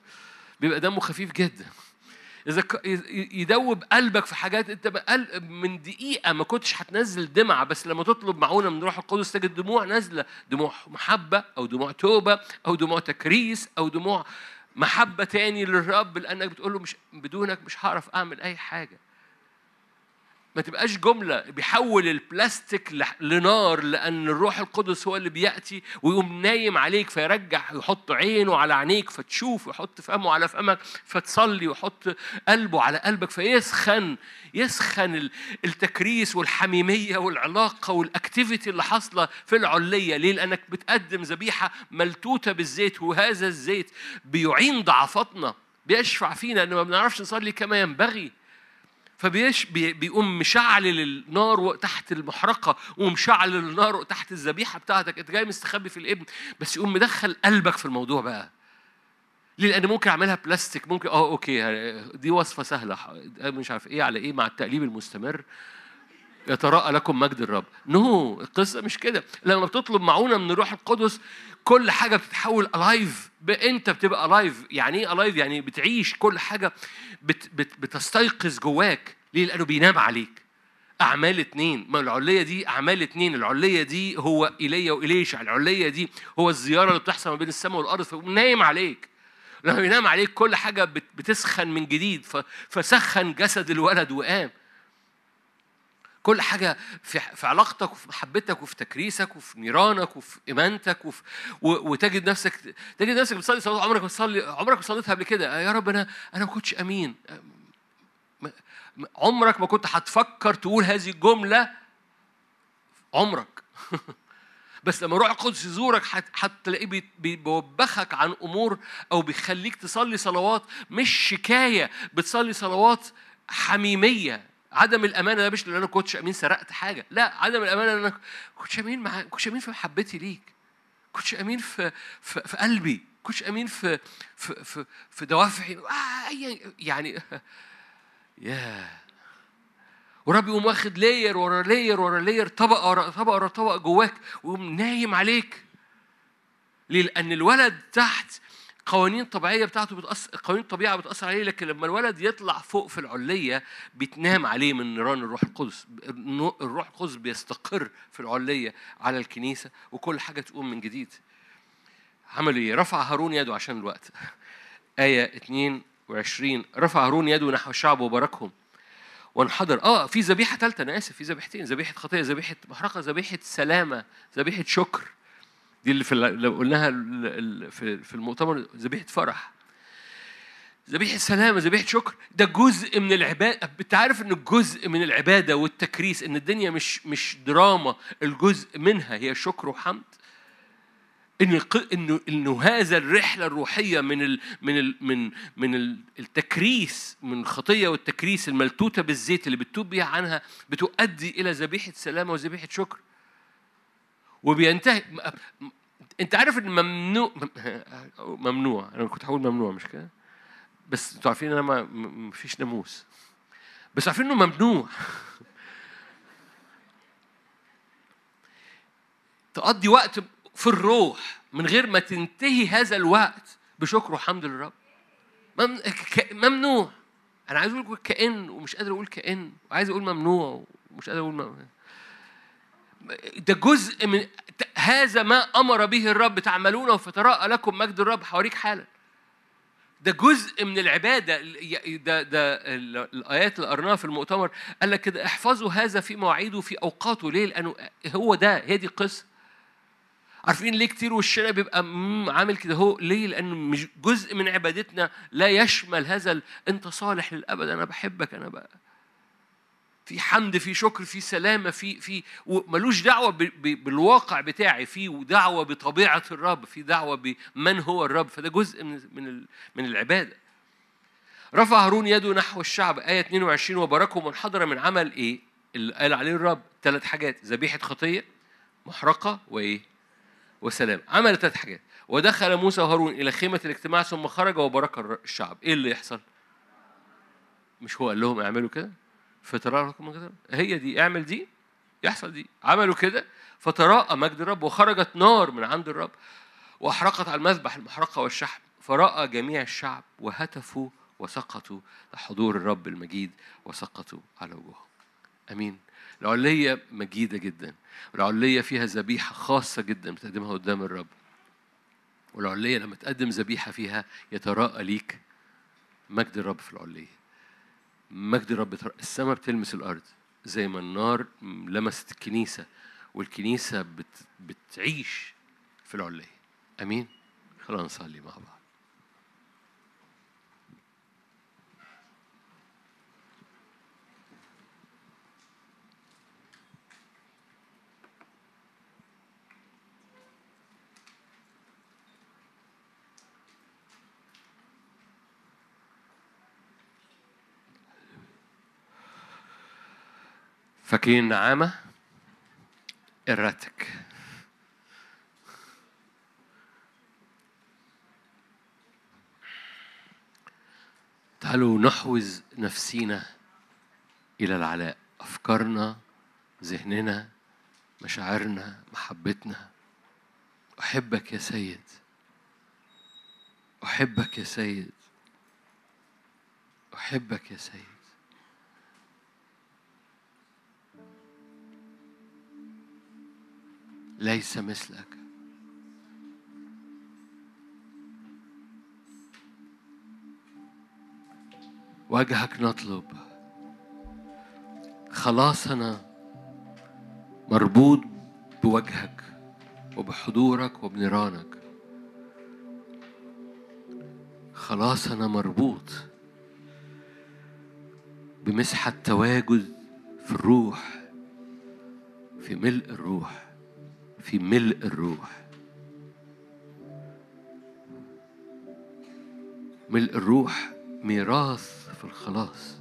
[LAUGHS] بيبقى دمه خفيف جدا. يدوب قلبك في حاجات أنت من دقيقة ما كنتش هتنزل دمعة بس لما تطلب معونة من روح القدس تجد دموع نازلة. دموع محبة أو دموع توبة أو دموع تكريس أو دموع محبة تاني للرب لأنك بتقول له مش بدونك مش هعرف أعمل أي حاجة. ما تبقاش جملة بيحول البلاستيك لنار لأن الروح القدس هو اللي بيأتي ويقوم نايم عليك فيرجع يحط عينه على عينيك فتشوف ويحط فمه على فمك فتصلي ويحط قلبه على قلبك فيسخن يسخن التكريس والحميمية والعلاقة والأكتيفيتي اللي حاصلة في العلية. ليه؟ لأنك بتقدم ذبيحة ملتوتة بالزيت وهذا الزيت بيعين ضعفاتنا بيشفع فينا. إن ما بنعرفش نصلي كما ينبغي. فبيش بي بيقوم مشعل النار تحت المحرقة ومشعل النار تحت الذبيحة بتاعتك. أنت جاي مستخبي في الابن. بس يقوم مدخل قلبك في الموضوع بقى. ليه؟ لأن ممكن أعملها بلاستيك. ممكن آه okay. دي وصفة سهلة. مش عارف إيه على إيه مع التقليب المستمر. يتراءى لكم مجد الرب. no no. القصة مش كده. لما بتطلب معونة من الروح القدس كل حاجة بتتحول alive انت بتبقى alive يعني إيه alive يعني بتعيش كل حاجة بت بت بتستيقظ جواك. ليه؟ لأنه بينام عليك. أعمال اتنين. ما العلية دي أعمال اتنين. العلية دي هو إيليا وإليشع العلية دي هو الزيارة اللي بتحصل ما بين السماء والأرض. فنايم عليك. لما بينام عليك كل حاجة بتسخن من جديد. فسخن جسد الولد وقام. كل حاجة في في علاقتك وفي محبتك وفي تكريسك وفي نيرانك وفي إيمانتك وفي وتجد نفسك تجد نفسك بتصلي صلاة عمرك ما بتصلي عمرك ما صليتها قبل كده. يا رب أنا أنا ما كنتش أمين. عمرك ما كنت هتفكر تقول هذه الجملة. عمرك. [LAUGHS] بس لما روح القدس يزورك هتلاقيه بيوبخك عن أمور أو بيخليك تصلي صلوات مش شكايه بتصلي صلوات حميمية. عدم الأمانة ده مش لأن أنا كنتش أمين سرقت حاجة. لا عدم الأمانة ان أنا كنتش أمين مع كنتش أمين في محبتي ليك. كنتش أمين في في, في قلبي. كنتش أمين في في في, في دوافعي. آه يعني [LAUGHS] ياه. ورب يقوم واخد layer ورا layer ورا layer طبقة ورا طبقة ورا طبقة جواك ويقوم نايم عليك. ليه؟ لأن الولد تحت قوانين طبيعية بتاعته بتأثر قوانين الطبيعه بتأثر عليه لكن لما الولد يطلع فوق في العلية بتنام عليه من نيران الروح القدس الروح القدس بيستقر في العلية على الكنيسة وكل حاجة تقوم من جديد. عمل إيه؟ رفع هارون يده عشان الوقت. [LAUGHS] آية 22 رفع هارون يده نحو الشعب وباركهم. وانحدر. آه في ذبيحة ثالثه أنا آسف في ذبيحتين ذبيحة خطيه ذبيحة محرقه ذبيحة سلامة ذبيحة شكر. دي اللي في اللي قلناها في المؤتمر ذبيحة فرح. ذبيحة سلامة ذبيحة شكر ده جزء من العبادة أنت عارف إن الجزء من العبادة والتكريس إن الدنيا مش مش دراما الجزء منها هي شكر وحمد؟ إن إنه إنه هذا الرحلة الروحية من ال من ال من من التكريس من الخطية والتكريس الملتوتة بالزيت اللي بتتوب بيها عنها بتؤدي إلى ذبيحة سلامه وذبيحة شكر؟ وبينتهي. أنت عارف إن ممنوع [LAUGHS] ممنوع. أنا كنت هقول ممنوع مش كده؟ بس أنتوا عارفين إن أنا ما فيش ناموس. بس عارفين إنه ممنوع. [LAUGHS] تقضي وقت في الروح من غير ما تنتهي هذا الوقت بشكر وحمد للرب ممنوع. أنا عايز أقول كأن ومش قادر أقول كأن. وعايز أقول ممنوع ومش قادر أقول ممنوع. ده جزء من هذا ما أمر به الرب تعملونه فتراءى لكم مجد الرب حواليك حالا ده جزء من العبادة ده ده الآيات اللي قرناها في المؤتمر قال لك كده احفظوا هذا في مواعيده في أوقاته ليه؟ لأنه هو ده هي دي القصة عارفين ليه كتير وشنا بيبقى عامل كده هو ليه لأنه مش جزء من عبادتنا لا يشمل هذا. أنت صالح للأبد أنا بحبك أنا بقى في حمد في شكر في سلامة في في ملوش دعوة. بالواقع بتاعي في دعوة بطبيعة الرب في دعوة بمن هو الرب فده جزء من من. من العبادة رفع هارون يده نحو الشعب آية 22 وباركهم وانحدر من عمل إيه؟ اللي قال عليه الرب ثلاث حاجات ذبيحة خطية محرقة وإيه؟ وسلام عمل ثلاث حاجات ودخل موسى وهارون إلى خيمة الاجتماع ثم خرج وبارك الشعب إيه اللي يحصل؟ مش هو قال لهم اعملوا كده؟ لكم مجد هي دي اعمل دي يحصل دي. عملوا كده فتراءى مجد الرب وخرجت نار من عند الرب واحرقت على المذبح المحرقة والشحم. فرأى جميع الشعب وهتفوا وسقطوا. لحضور الرب المجيد وسقطوا على وجوههم. آمين. العلية مجيدة جدا. والعلية فيها ذبيحة خاصة جدا بتقدمها قدام الرب. والعلية لما تقدم ذبيحة فيها يتراءى ليك مجد الرب في العلية. مجد الرب السماء بتلمس الأرض زي ما النار لمست الكنيسة والكنيسة بت... بتعيش في العلية. أمين؟ خلينا نصلي مع بعض. فاكرين النعامة الرتك تعالوا نحوز نفسينا إلى العلاء. أفكارنا ذهننا مشاعرنا محبتنا. أحبك يا سيد. أحبك يا سيد. أحبك يا سيد. ليس مثلك. وجهك نطلب. خلاصنا مربوط بوجهك وبحضورك وبنيرانك. خلاصنا مربوط بمسحة تواجد في الروح في ملء الروح. في ملء الروح. ملء الروح ميراث في الخلاص.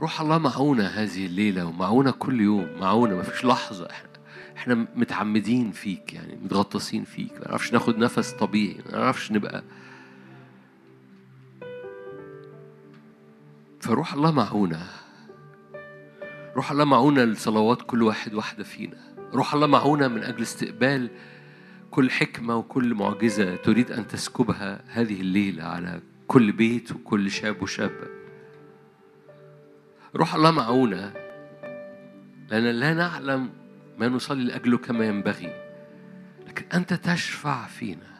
روح الله معونا هذه الليلة ومعونا كل يوم معونا ما فيش لحظة. إحنا إحنا متعمدين فيك يعني متغطسين فيك. ما نعرفش ناخد نفس طبيعي ما نعرفش نبقى. فروح الله معونا روح الله معونا لصلوات كل واحد واحدة فينا. روح الله معونا من أجل استقبال كل حكمة وكل معجزة تريد أن تسكبها هذه الليلة على كل بيت وكل شاب وشابة. روح الله معونا لأن لا نعلم ما نصلي لأجله كما ينبغي لكن أنت تشفع فينا.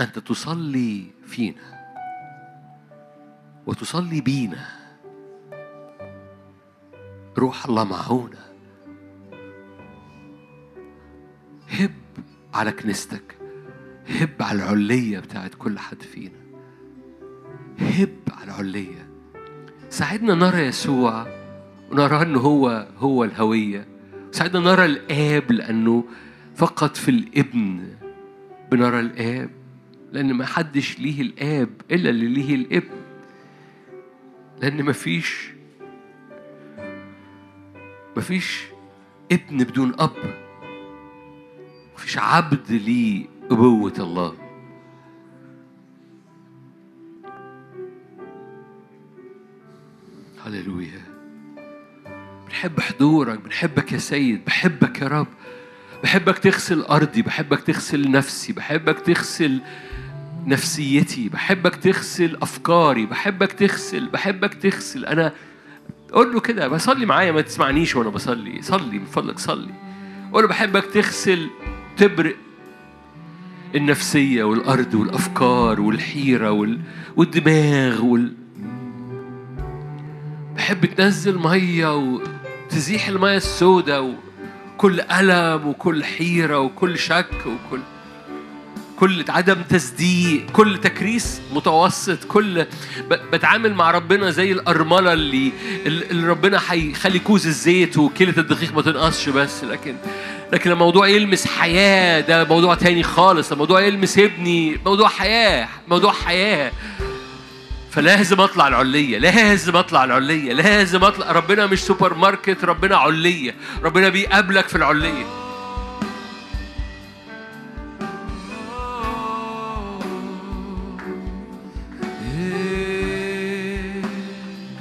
أنت تصلي فينا وتصلي بينا. روح الله معونا هب على كنيستك. هب على العلية بتاعت كل حد فينا. هب على العلية ساعدنا نرى يسوع ونرى أنه هو هو الهوية. ساعدنا نرى الآب لأنه فقط في الإبن بنرى الآب لأن ما حدش ليه الآب إلا اللي ليه الإبن. لأن مفيش مفيش ابن بدون أب. مفيش عبد ليه أبوة الله. هللويا. بنحب حضورك بنحبك يا سيد بحبك يا رب. بحبك تغسل أرضي بحبك تغسل نفسي بحبك تغسل نفسيتي بحبك تغسل أفكاري بحبك تغسل بحبك تغسل. أنا قول له كده بصلي معايا ما تسمعنيش وأنا بصلي. صلي من فضلك صلي. قول له بحبك تغسل تبرق النفسية والأرض والأفكار والحيرة وال... والدماغ وال... بحب تنزل مية وتزيح المية السوداء وكل ألم وكل حيرة وكل شك وكل كل عدم تصديق كل تكريس متوسط كل بتعامل مع ربنا زي الأرملة اللي اللي ربنا هيخلي كوز الزيت وكيلة الدقيق ما تنقصش بس. لكن لكن الموضوع يلمس حياة ده موضوع تاني خالص. الموضوع يلمس ابني موضوع حياة موضوع حياة. فلازم أطلع العلية لازم أطلع العلية لازم أطلع. ربنا مش سوبر ماركت ربنا علية. ربنا بيقابلك في العلية.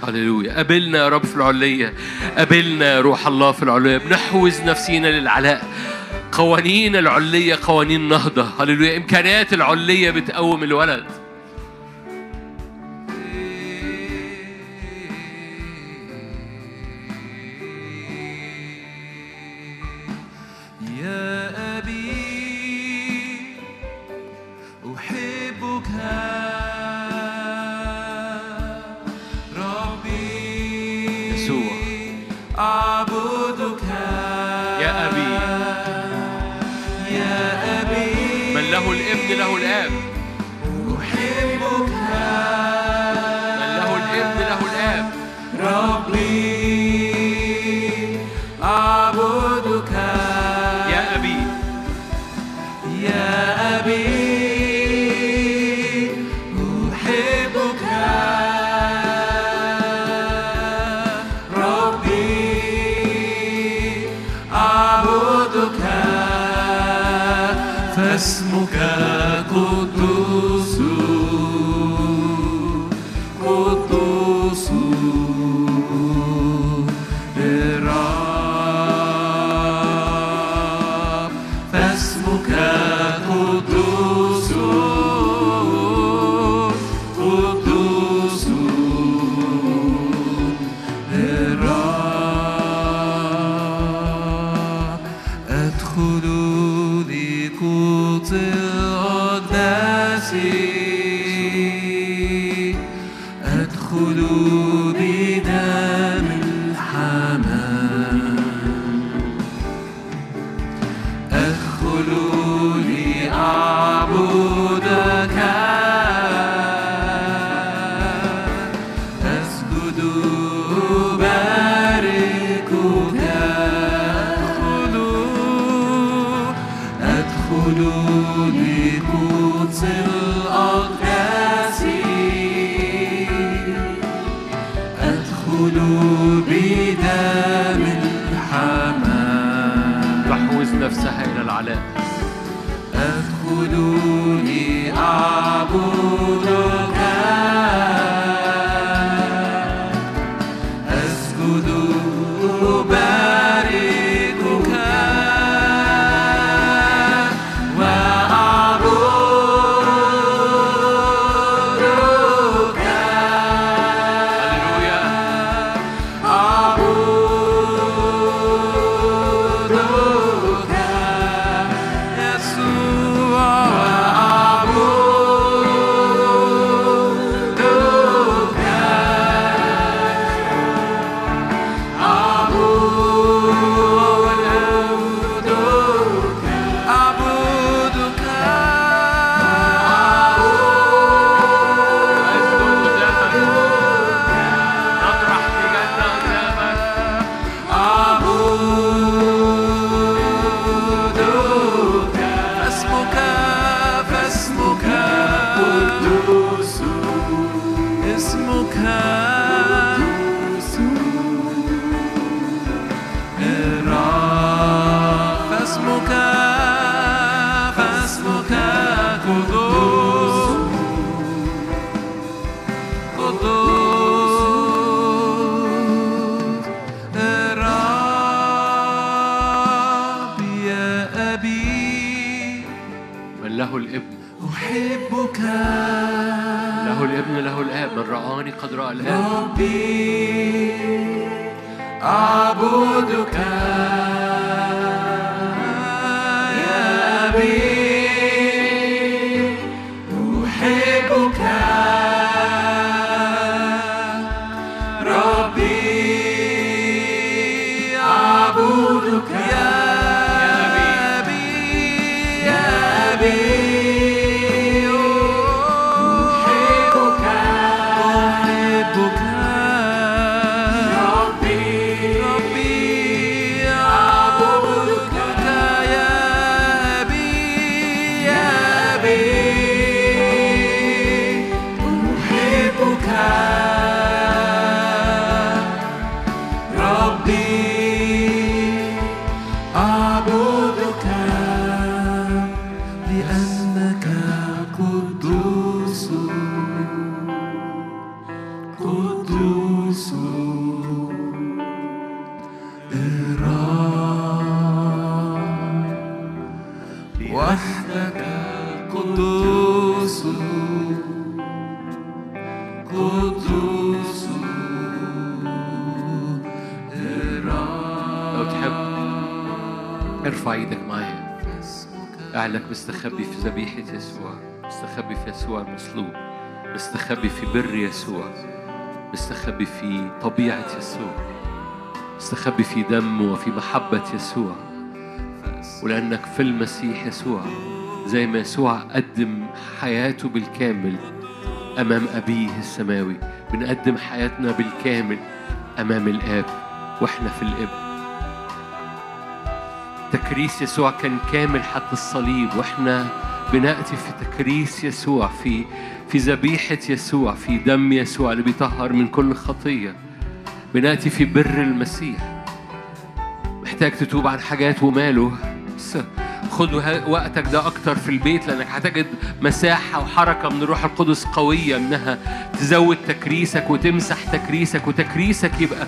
هللويا. قابلنا يا رب في العلية. قابلنا يا روح الله في العلية. بنحوز نفسينا للعلاء. قوانين العلية قوانين نهضة. هللويا. إمكانيات العلية بتقوم الولد. أعبدك فاسمك قدوس اعلك مستخبي في ذبيحة يسوع مستخبي في يسوع المصلوب مستخبي في بر يسوع مستخبي في طبيعة يسوع مستخبي في دم وفي محبة يسوع. ولأنك في المسيح يسوع زي ما يسوع قدم حياته بالكامل أمام أبيه السماوي بنقدم حياتنا بالكامل أمام الآب وإحنا في الابن تكريس يسوع كان كامل حتى الصليب وإحنا بنأتي في تكريس يسوع في في ذبيحة يسوع في دم يسوع اللي بيطهر من كل خطية. بنأتي في بر المسيح. محتاج تتوب عن حاجات وماله. خد وقتك ده أكتر في البيت لأنك هتجد مساحة وحركة من الروح القدس قوية إنها تزود تكريسك وتمسح تكريسك وتكريسك يبقى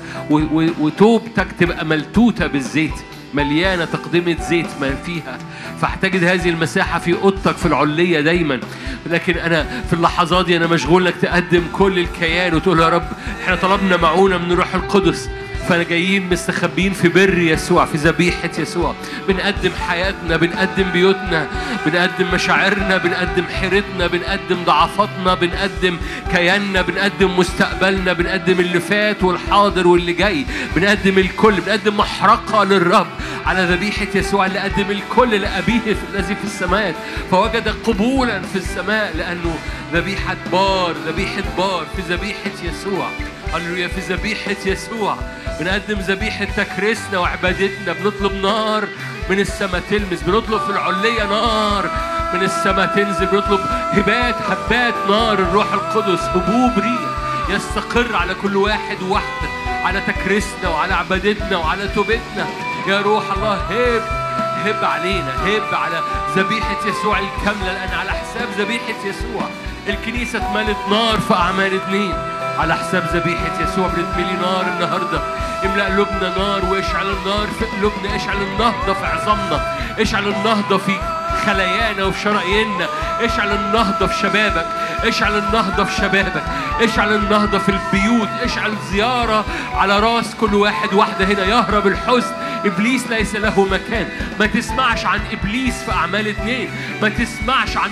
وتوبتك تبقى ملتوتة بالزيت. مليانة تقدمة زيت ما فيها. فاحتجد هذه المساحة في أوضتك في العليه دايما. لكن أنا في اللحظات دي أنا مشغول إنك تقدم كل الكيان وتقول يا رب إحنا طلبنا معونة من الروح القدس. فجايين مستخبين في بر يسوع في ذبيحة يسوع. بنقدم حياتنا بنقدم بيوتنا بنقدم مشاعرنا بنقدم حيرتنا بنقدم ضعفاتنا بنقدم كياننا بنقدم مستقبلنا بنقدم اللي فات والحاضر واللي جاي. بنقدم الكل بنقدم محرقة للرب على ذبيحة يسوع. اللي قدم الكل لأبيه الذي في السماوات فوجد قبولا في السماء لأنه ذبيحة بار ذبيحة بار في ذبيحة يسوع. هللويا في ذبيحة يسوع. بنقدم ذبيحة تكريسنا وعبادتنا. بنطلب نار من السماء تلمس. بنطلب في العلية نار من السماء تنزل. بنطلب هبات هبات نار. الروح القدس هبوب ريح يستقر على كل واحد وواحدة. على تكريسنا وعلى عبادتنا وعلى توبتنا. يا روح الله هب هب علينا. هب على ذبيحة يسوع الكاملة. لأن على حساب ذبيحة يسوع الكنيسة اتملت نار في أعمال اتنين. على حساب ذبيحة يسوع بنتملي نار النهاردة. املأ قلوبنا نار واشعل النار في قلوبنا اشعل النهضة في عظامنا. اشعل النهضة في خلايانا وفي شراييننا. اشعل النهضة في شبابك. اشعل النهضة في شبابك. اشعل النهضة في البيوت. اشعل زيارة على راس كل واحد. واحدة هنا. يهرب الحزن. إبليس ليس له مكان. ما تسمعش عن إبليس في أعمال اتنين. ما تسمعش عن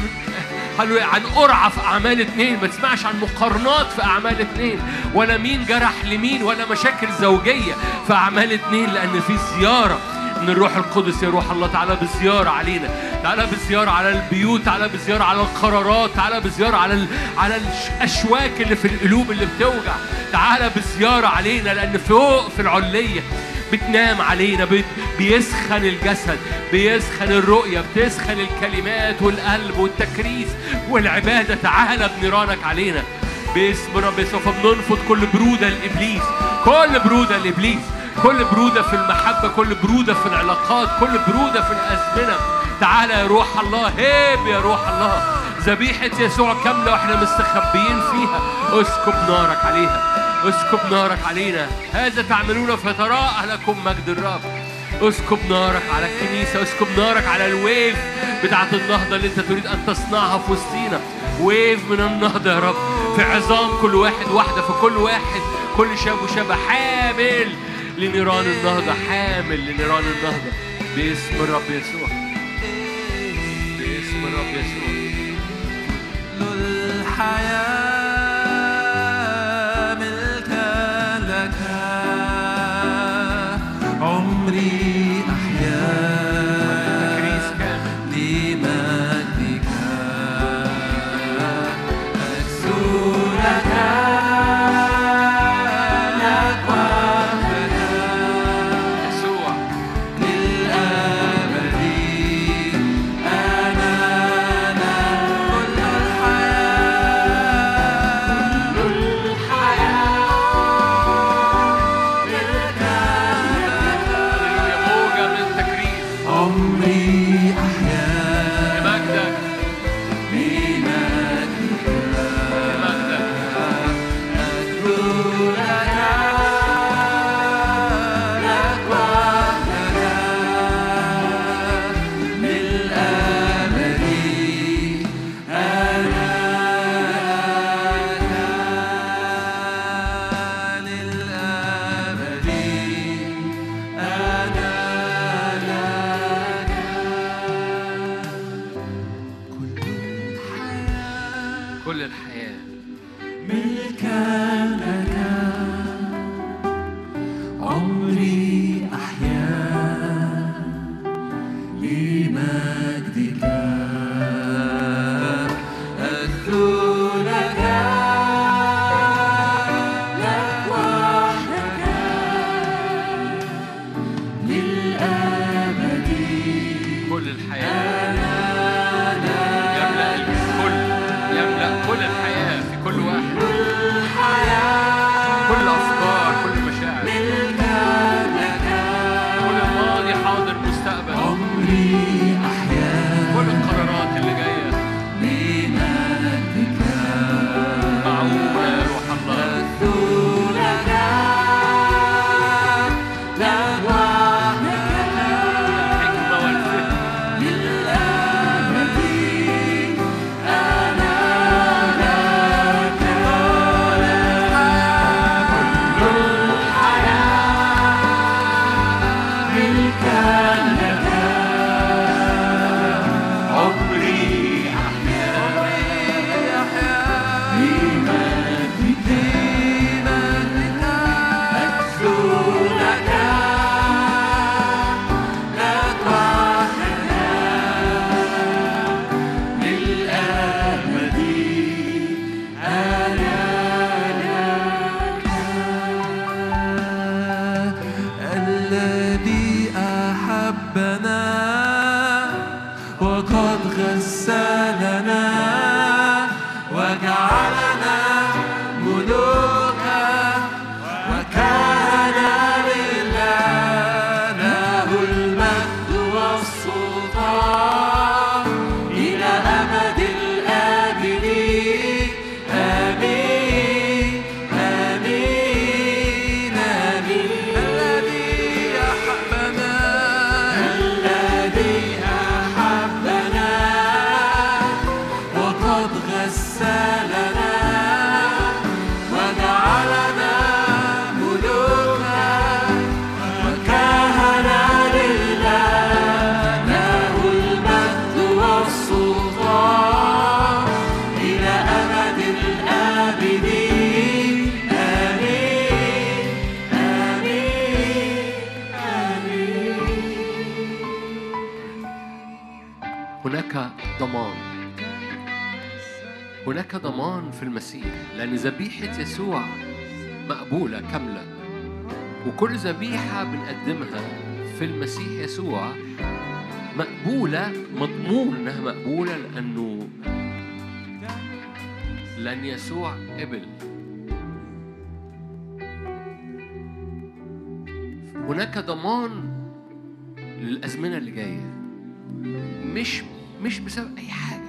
هللويا عن قرعة في أعمال اتنين ما تسمعش عن مقارنات في أعمال اتنين. ولا مين جرح لمين ولا مشاكل زوجية في أعمال اتنين لأن في زيارة من الروح القدس يا روح الله. تعالى بزيارة علينا. تعالى بزيارة على البيوت تعالى بزيارة على القرارات تعالى بزيارة على ال... على الأشواك اللي في القلوب اللي بتوجع. تعالى بزيارة علينا لأن فوق في العلية بتنام علينا بت- بيسخن الجسد بيسخن الرؤية بتسخن الكلمات والقلب والتكريس والعبادة. تعالى بنيرانك علينا. باسم رب يسوع فبننفض كل برودة لإبليس. كل برودة لإبليس. كل برودة في المحبة كل برودة في العلاقات كل برودة في الأزمنة. تعالى يا روح الله هيب يا روح الله. ذبيحة يسوع كاملة وإحنا مستخبيين فيها. اسكب نارك عليها. اسكب نارك علينا. هذا تعملون فتراءى لكم مجد الرب. اسكب نارك على الكنيسة اسكب نارك على ال wave بتاعت النهضة اللي انت تريد أن تصنعها في وسطينا. wave من النهضة يا رب. في عظام كل واحد واحدة في كل واحد. كل شاب وشابة حامل لنيران النهضة حامل لنيران النهضة. باسم الرب يسوع. باسم الرب يسوع. الحياة هناك ضمان في المسيح لأن ذبيحة يسوع مقبولة كاملة. وكل ذبيحة بنقدمها في المسيح يسوع مقبولة مضمون إنها مقبولة لأنه لأن يسوع قبل. هناك ضمان للأزمنة اللي جاية. مش مش بسبب أي حاجة.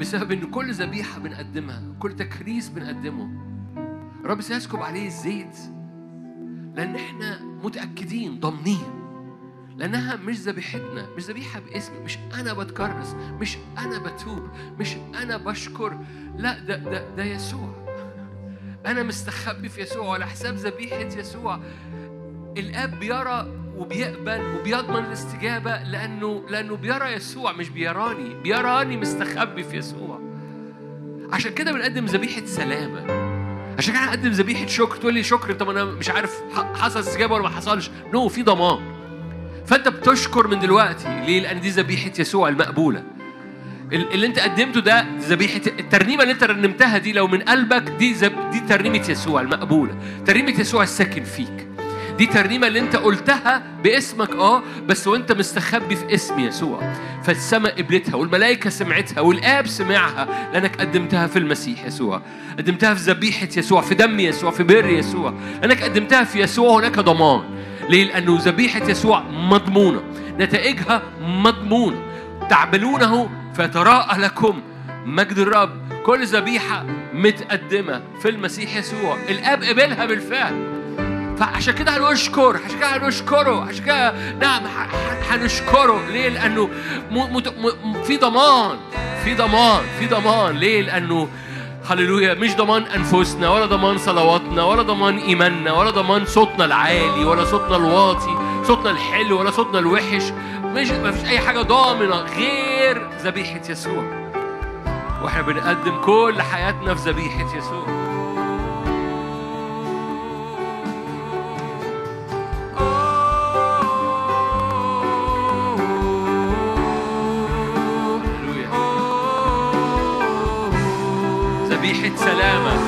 بسبب إن كل ذبيحة بنقدمها كل تكريس بنقدمه. رب سيسكب عليه الزيت. لأن إحنا متأكدين ضامنين. لأنها مش ذبيحتنا مش ذبيحة باسمي مش أنا بتكرس مش أنا بتوب مش أنا بشكر. لا ده ده ده يسوع. أنا مستخبي في يسوع على حساب ذبيحة يسوع. الآب بيرى وبيقبل وبيضمن الاستجابة لأنه لأنه بيرى يسوع مش بيراني بيراني مستخبي في يسوع. عشان كده بنقدم ذبيحة سلامة. عشان كده هنقدم ذبيحة شكر. تقول لي شكر طب أنا مش عارف حصل استجابة ولا ما حصلش. نو في ضمان. فأنت بتشكر من دلوقتي. ليه؟ لأن دي ذبيحة يسوع المقبولة. ال- اللي أنت قدمته ده ذبيحة الترنيمة اللي أنت رنمتها دي لو من قلبك دي زب دي ترنيمة يسوع المقبولة. ترنيمة يسوع الساكن فيك. دي ترنيمة اللي انت قلتها باسمك آه بس وانت مستخبي في اسم يسوع. فالسماء قبلتها والملائكة سمعتها والآب سمعها لأنك قدمتها في المسيح يسوع. قدمتها في ذبيحة يسوع في دم يسوع في بر يسوع. لأنك قدمتها في يسوع هناك ضمان. ليه؟ لأنه ذبيحة يسوع مضمونة. نتائجها مضمونه تعملونه فيتراءى لكم. مجد الرب. كل ذبيحة متقدمة في المسيح يسوع. الآب قبلها بالفعل. فعشان كده هنشكر عشان كده هنشكره عشان كده نعم هنشكره. ليه؟ لأنه م... م... في ضمان في ضمان في ضمان. ليه؟ لأنه هللويا مش ضمان أنفسنا ولا ضمان صلواتنا ولا ضمان إيماننا ولا ضمان صوتنا العالي ولا صوتنا الواطي صوتنا الحلو ولا صوتنا الوحش. مش ما فيش أي حاجة ضامنة غير ذبيحة يسوع. وإحنا بنقدم كل حياتنا في ذبيحة يسوع. ذبيحة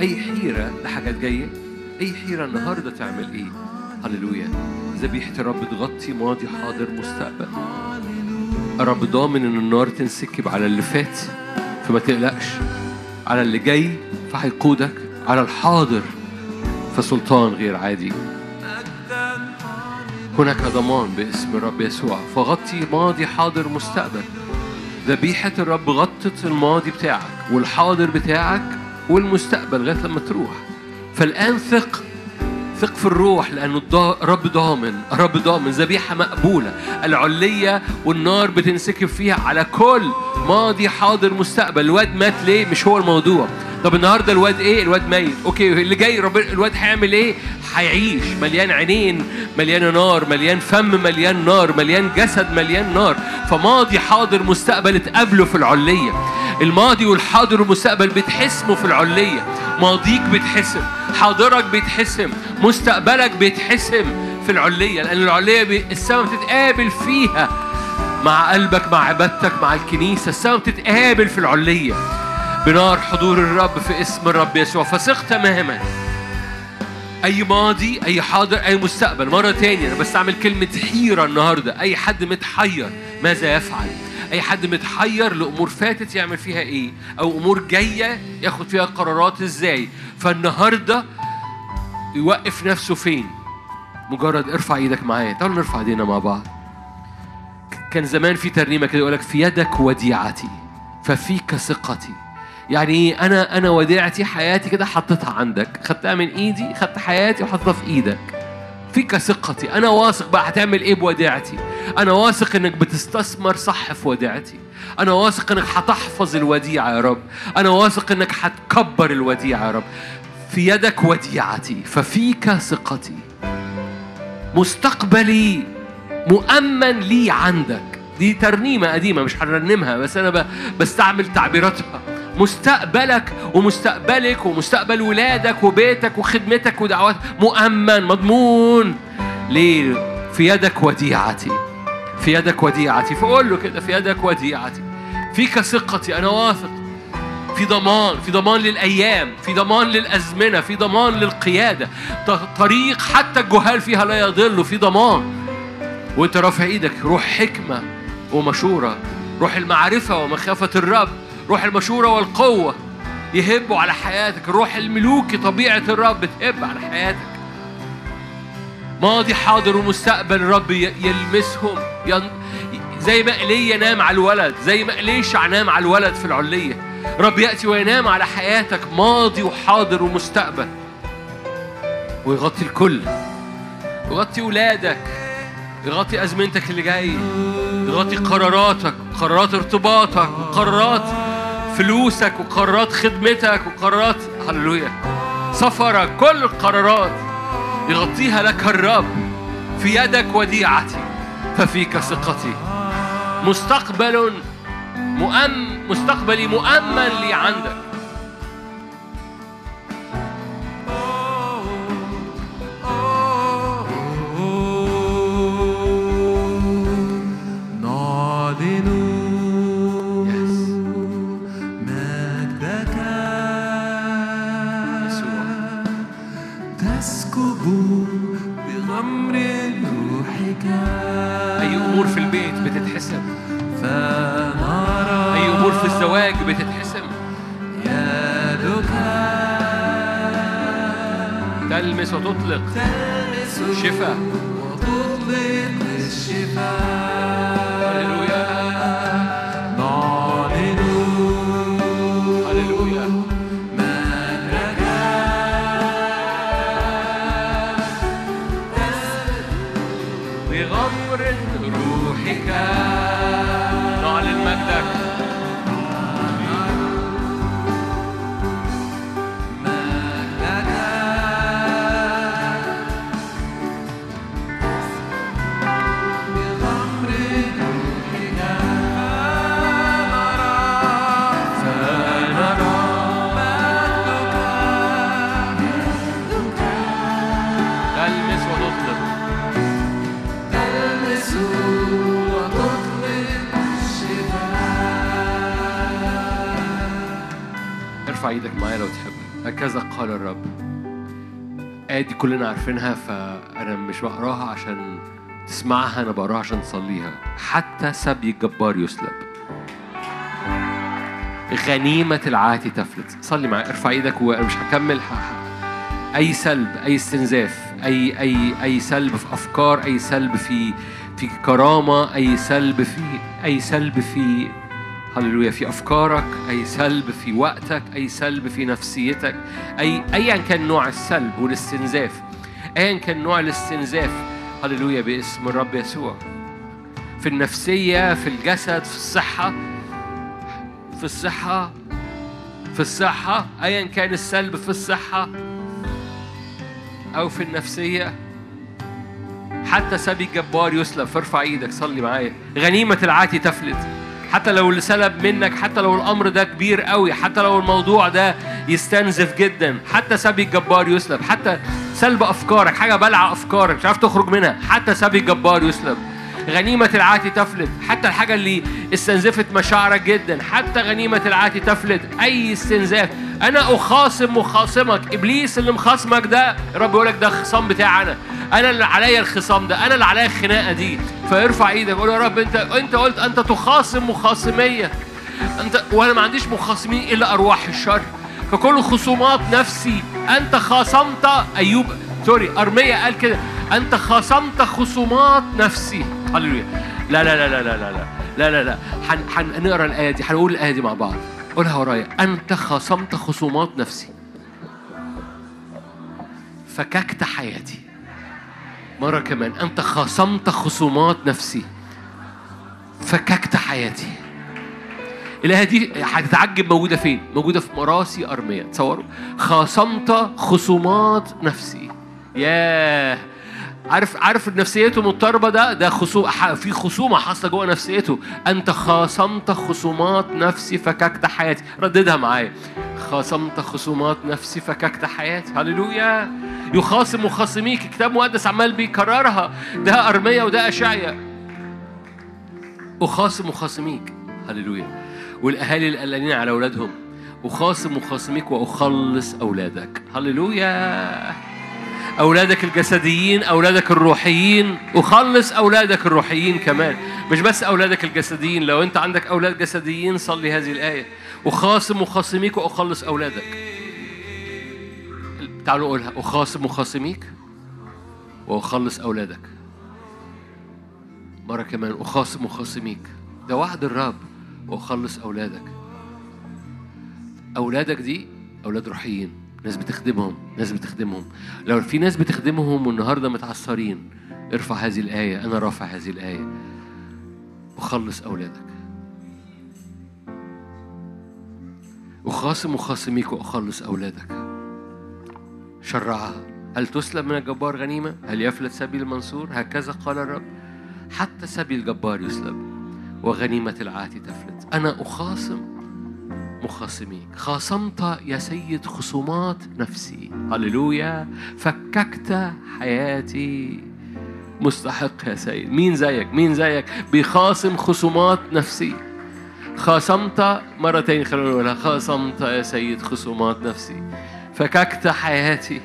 أي حيرة لحاجات جاية؟ أي حيرة النهارده تعمل إيه؟ هللويا. ذبيحه الرب تغطي ماضي حاضر مستقبل. الرب ضامن إن النار تنسكب على اللي فات فما تقلقش. على اللي جاي فهيقودك. على الحاضر فسلطان غير عادي. هناك ضمان باسم الرب يسوع. فغطي ماضي حاضر مستقبل. ذبيحة الرب غطت الماضي بتاعك والحاضر بتاعك والمستقبل لغاية لما تروح. فالآن ثق ثق في الروح لأنه الرب ضامن الرب ضامن ذبيحة مقبولة. العلية والنار بتنسكب فيها على كل ماضي حاضر مستقبل. الواد مات ليه؟ مش هو الموضوع. طب النهارده الواد إيه؟ الواد ميت. okay اللي جاي رب الواد هيعمل إيه؟ هيعيش. مليان عينين مليان نار مليان فم مليان نار مليان جسد مليان نار. فماضي حاضر مستقبل اتقابلوا في العلية. الماضي والحاضر والمستقبل بيتحسموا في العلية. ماضيك بيتحسم حاضرك بيتحسم مستقبلك بيتحسم في العلية. لأن العلية بي... السماء بتتقابل فيها مع قلبك مع عبادتك مع الكنيسة. السماء بتتقابل في العلية. بنار حضور الرب في اسم الرب يسوع. فثق تماما أي ماضي أي حاضر أي مستقبل. مرة تانية أنا بستعمل كلمة حيرة النهارده. أي حد متحير ماذا يفعل؟ أي حد متحير لأمور فاتت يعمل فيها إيه؟ أو أمور جاية ياخد فيها قرارات إزاي؟ فالنهاردة يوقف نفسه فين؟ مجرد ارفع إيدك معايا. تعالوا نرفع ايدينا مع بعض. كان زمان في ترنيمة كده يقول لك في يدك وديعتي ففيك ثقتي. يعني أنا أنا وديعتي حياتي كده حطيتها عندك. خدتها من إيدي خدت حياتي وحطيتها في إيدك. فيك ثقتي. أنا واثق بقى هتعمل إيه بوديعتي؟ أنا واثق إنك بتستثمر صح في وديعتي. أنا واثق إنك هتحفظ الوديعة يا رب. أنا واثق إنك هتكبر الوديعة يا رب. في يدك وديعتي. ففيك ثقتي. مستقبلي مؤمن لي عندك. دي ترنيمة قديمة مش هنرنمها بس أنا ب- بستعمل تعبيراتها. مستقبلك ومستقبلك ومستقبل ولادك وبيتك وخدمتك ودعواتك مؤمن مضمون. ليه؟ في يدك وديعتي. في يدك وديعتي. فقول له كده في يدك وديعتي. فيك ثقتي أنا واثق. في ضمان في ضمان للأيام في ضمان للأزمنة في ضمان للقيادة. ط- طريق حتى الجهال فيها لا يضل في ضمان. وانت رافع إيدك روح حكمة ومشورة. روح المعرفة ومخافة الرب. روح المشورة والقوة يهبوا على حياتك. الروح الملوكي طبيعة الرب تهب على حياتك. ماضي حاضر ومستقبل الرب يلمسهم. ين... زي ما ايليا نام على الولد زي ما إليشع نام على الولد في العلية. رب يأتي وينام على حياتك. ماضي وحاضر ومستقبل. ويغطي الكل. يغطي ولادك. يغطي أزمنتك اللي جاي. يغطي قراراتك. قرارات ارتباطك. وقرارات فلوسك وقرارات خدمتك وقرارات هللويا سفرك كل القرارات يغطيها لك الرب في يدك وديعتي ففيك ثقتي. مستقبل مؤمن مستقبلي مؤمن لي عندك. الزواج بتتحسم يدك تلمس وتطلق. تلمس شفاء. وتطلق الشفاء. ارفع إيدك معايا لو تحب. هكذا قال الرب. آدي كلنا عارفينها فأنا مش بقراها عشان تسمعها أنا بقراها عشان تصليها. حتى سبي الجبار يسلب. غنيمة العاتي تفلت. صلي معايا ارفع إيدك وأنا مش هكمل. ه- أي سلب أي استنزاف أي أي أي سلب في أفكار أي سلب في في كرامة أي سلب في أي سلب في هللويا في أفكارك أي سلب في وقتك أي سلب في نفسيتك أي ايا كان نوع السلب والاستنزاف ايا كان نوع الاستنزاف هللويا باسم الرب يسوع. في النفسية في الجسد في الصحة في الصحة في الصحة ايا كان السلب في الصحة أو في النفسية. حتى سبي الجبار يسلب فارفع إيدك صلي معايا. غنيمة العاتي تفلت. حتى لو اللي سلب منك حتى لو الأمر ده كبير قوي حتى لو الموضوع ده يستنزف جدا حتى سبي الجبار يسلب حتى سلب أفكارك حاجة بلع أفكارك مش عارف تخرج منها حتى سبي الجبار يسلب. غنيمة العاتي تفلت حتى الحاجة اللي استنزفت مشاعرك جدا حتى غنيمة العاتي تفلت أي استنزاف أنا أخاصم مخاصمك. إبليس اللي مخاصمك ده رب يقول لك ده خصام بتاعي أنا. أنا اللي عليا الخصام ده. أنا اللي عليا الخناقة دي. فيرفع إيدك. يقول يا رب أنت أنت قلت أنت تخاصم مخاصمية. أنت وأنا ما عنديش مخاصمين إلا أرواح الشر. فكل خصومات نفسي أنت خاصمت أيوب سوري أرمية قال كده. أنت خاصمت خصومات نفسي. هللويا. لا لا لا لا لا لا لا لا لا. لا هن- هنقرا الآية دي. هنقول الآية دي مع بعض. قولها ورايا. أنت خاصمت خصومات نفسي. فككت حياتي. مرة كمان. أنت خاصمت خصومات نفسي. فككت حياتي. الآية دي هتتعجب موجودة فين؟ موجودة في مراسي أرمية تصوروا؟ خاصمت خصومات نفسي. ياه. عارف عارف نفسيته مضطربة؟ ده ده خصوم في خصومة حاصلة جوه نفسيته. أنت خاصمت خصومات نفسي فككت حياتي. رددها معايا. خاصمت خصومات نفسي فككت حياتي. هللويا. يخاصم خاصميك كتاب مقدس عمال بيكررها. ده أرمية وده أشعيا أخاصم خاصميك هللويا. والأهالي القلقانين على أولادهم. أخاصم خاصميك وأخلص أولادك. هللويا. أولادك الجسديين أولادك الروحيين أخلص أولادك الروحيين كمان. مش بس أولادك الجسديين لو أنت عندك أولاد جسديين صلي هذه الآية. أخاصم خاصميك وأخلص أولادك. تعالوا قولها. أخاصم خاصميك وأخلص أولادك. مرة كمان. أخاصم خاصميك ده وعد الرب. وأخلص أولادك. أولادك دي أولاد روحيين. ناس بتخدمهم ناس بتخدمهم. لو في ناس بتخدمهم والنهاردة متعثرين ارفع هذه الآية أنا رافع هذه الآية. وخلص أولادك. أخاصم خاصميك وأخلص أولادك. شرعها. هل تسلب من الجبار غنيمة؟ هل يفلت سبيل المنصور؟ هكذا قال الرب. حتى سبيل الجبار يسلب وغنيمة العاتي تفلت. أنا أخاصم مخاصميك. خاصمت يا سيد خصومات نفسي. هللويا. فككت حياتي. مستحق يا سيد. مين زيك؟ مين زيك؟ بيخاصم خصومات نفسي. خاصمت مرة تاني خلونا نقولها خاصمت يا سيد خصومات نفسي. فككت حياتي.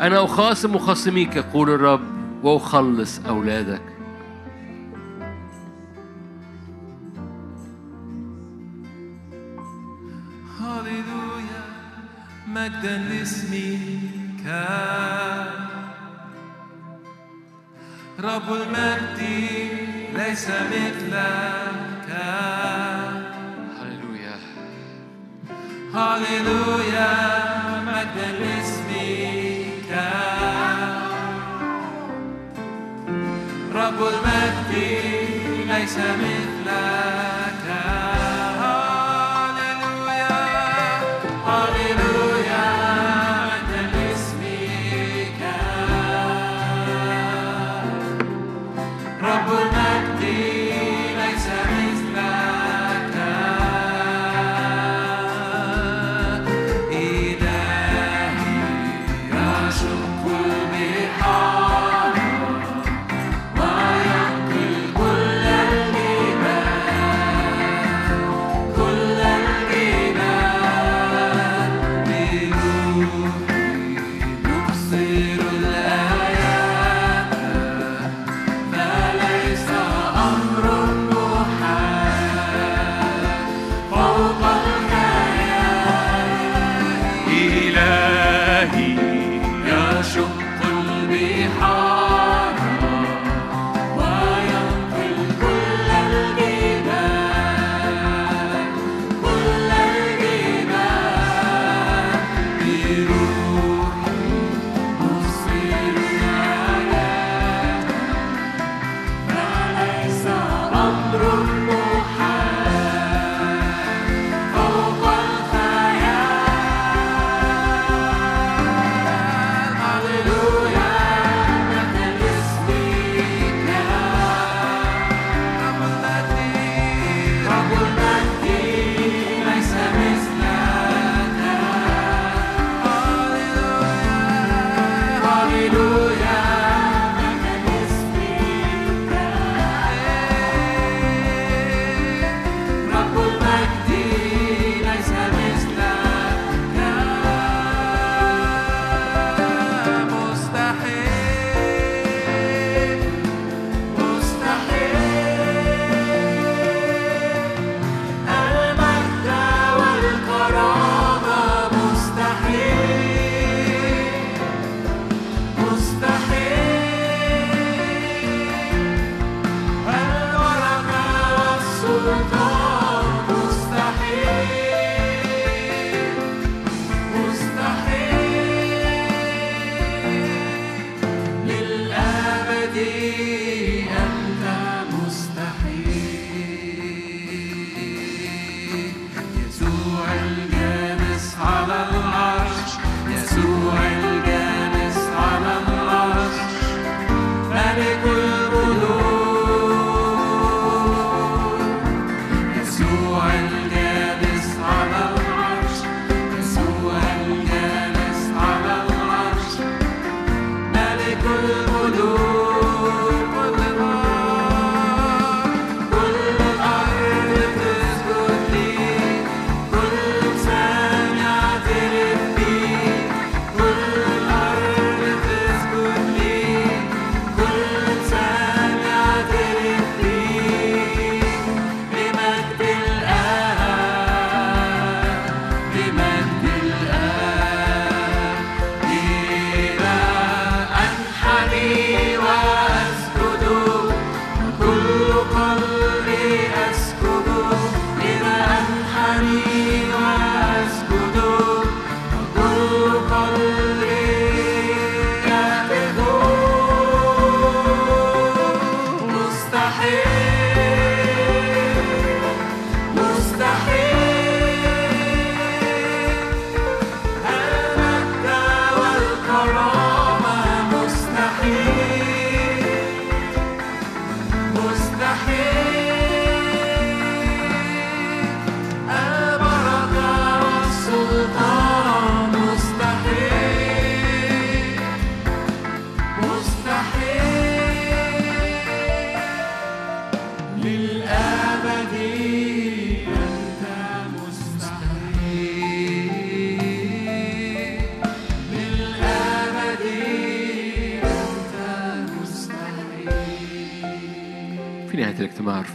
أنا أخاصم مخاصميك يقول الرب. وأخلص أولادك. مجدا لاسمك رب المجد ليس مثلك. هللويا. هللويا مجدا لاسمك رب المجد ليس مثلك.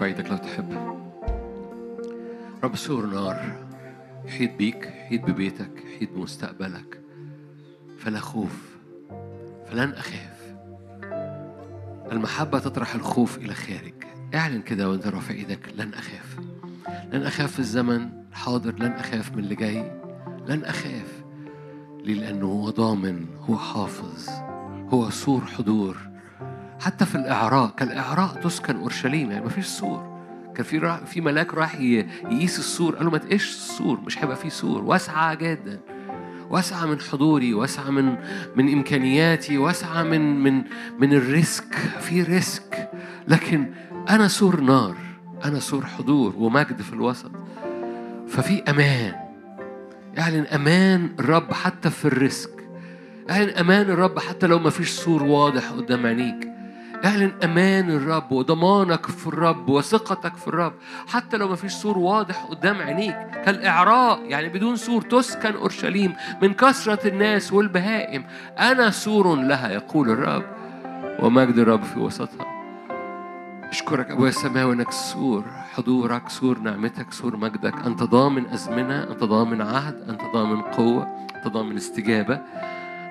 ارفع إيدك لو تحب. رب سور نار. يحيط بيك يحيط ببيتك يحيط بمستقبلك. فلا خوف فلن أخاف. المحبة تطرح الخوف إلى خارج. اعلن كده وأنت رافع إيدك لن أخاف. لن أخاف في الزمن الحاضر لن أخاف من اللي جاي. لن أخاف ليه لأنه هو ضامن هو حافظ هو سور حضور. حتى في الأعراء كالأعراء تسكن أورشليم يعني مفيش سور. كان في را... في ملاك راح. يقيس السور قال له ما تقيش السور مش هيبقى فيه سور. واسعة جدا. واسعة من حضوري واسعة من من إمكانياتي واسعة من من من ال risk. في risk. لكن أنا سور نار أنا سور حضور ومجد في الوسط. ففي أمان. اعلن أمان الرب حتى في ال risk. اعلن أمان الرب حتى لو ما فيش سور واضح قدام عينيك. اعلن أمان الرب وضمانك في الرب وثقتك في الرب. حتى لو ما فيش سور واضح قدام عينيك كالأعراء يعني بدون سور تسكن أورشليم من كثرة الناس والبهائم. أنا سور لها يقول الرب ومجد الرب في وسطها. أشكرك ابويا السماوي إنك سور حضورك سور نعمتك سور مجدك. أنت ضامن أزمنة أنت ضامن عهد أنت ضامن قوة أنت ضامن استجابة.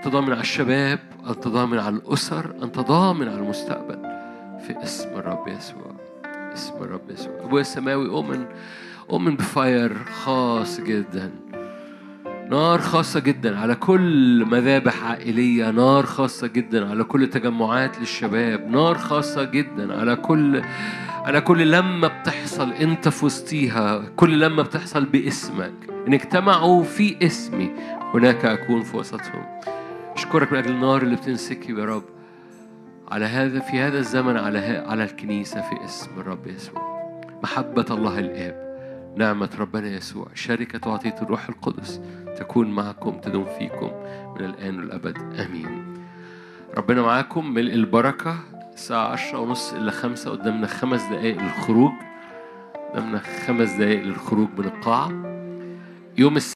انت ضامن على الشباب انت ضامن على الأسر انت ضامن على المستقبل. في اسم الرب يسوع اسم الرب يسوع. أبويا السماوي أؤمن أؤمن بفاير خاص جدا. نار خاصة جدا على كل مذابح عائلية. نار خاصة جدا على كل تجمعات للشباب. نار خاصة جدا على كل على كل لمة بتحصل أنت في وسطيها كل لمة بتحصل باسمك. إن اجتمعوا في اسمي هناك أكون في وسطهم. أشكرك من أجل النار اللي بتنسكب يا رب. على هذا في هذا الزمن على على الكنيسة في اسم الرب يسوع. محبة الله الآب نعمة ربنا يسوع شركة وعطية الروح القدس تكون معكم تدوم فيكم من الآن والأبد. آمين. ربنا معاكم ملء البركة الساعة عشرة ونص إلا خمسة قدامنا خمس دقائق للخروج. قدامنا خمس دقائق للخروج من القاعة يوم الس...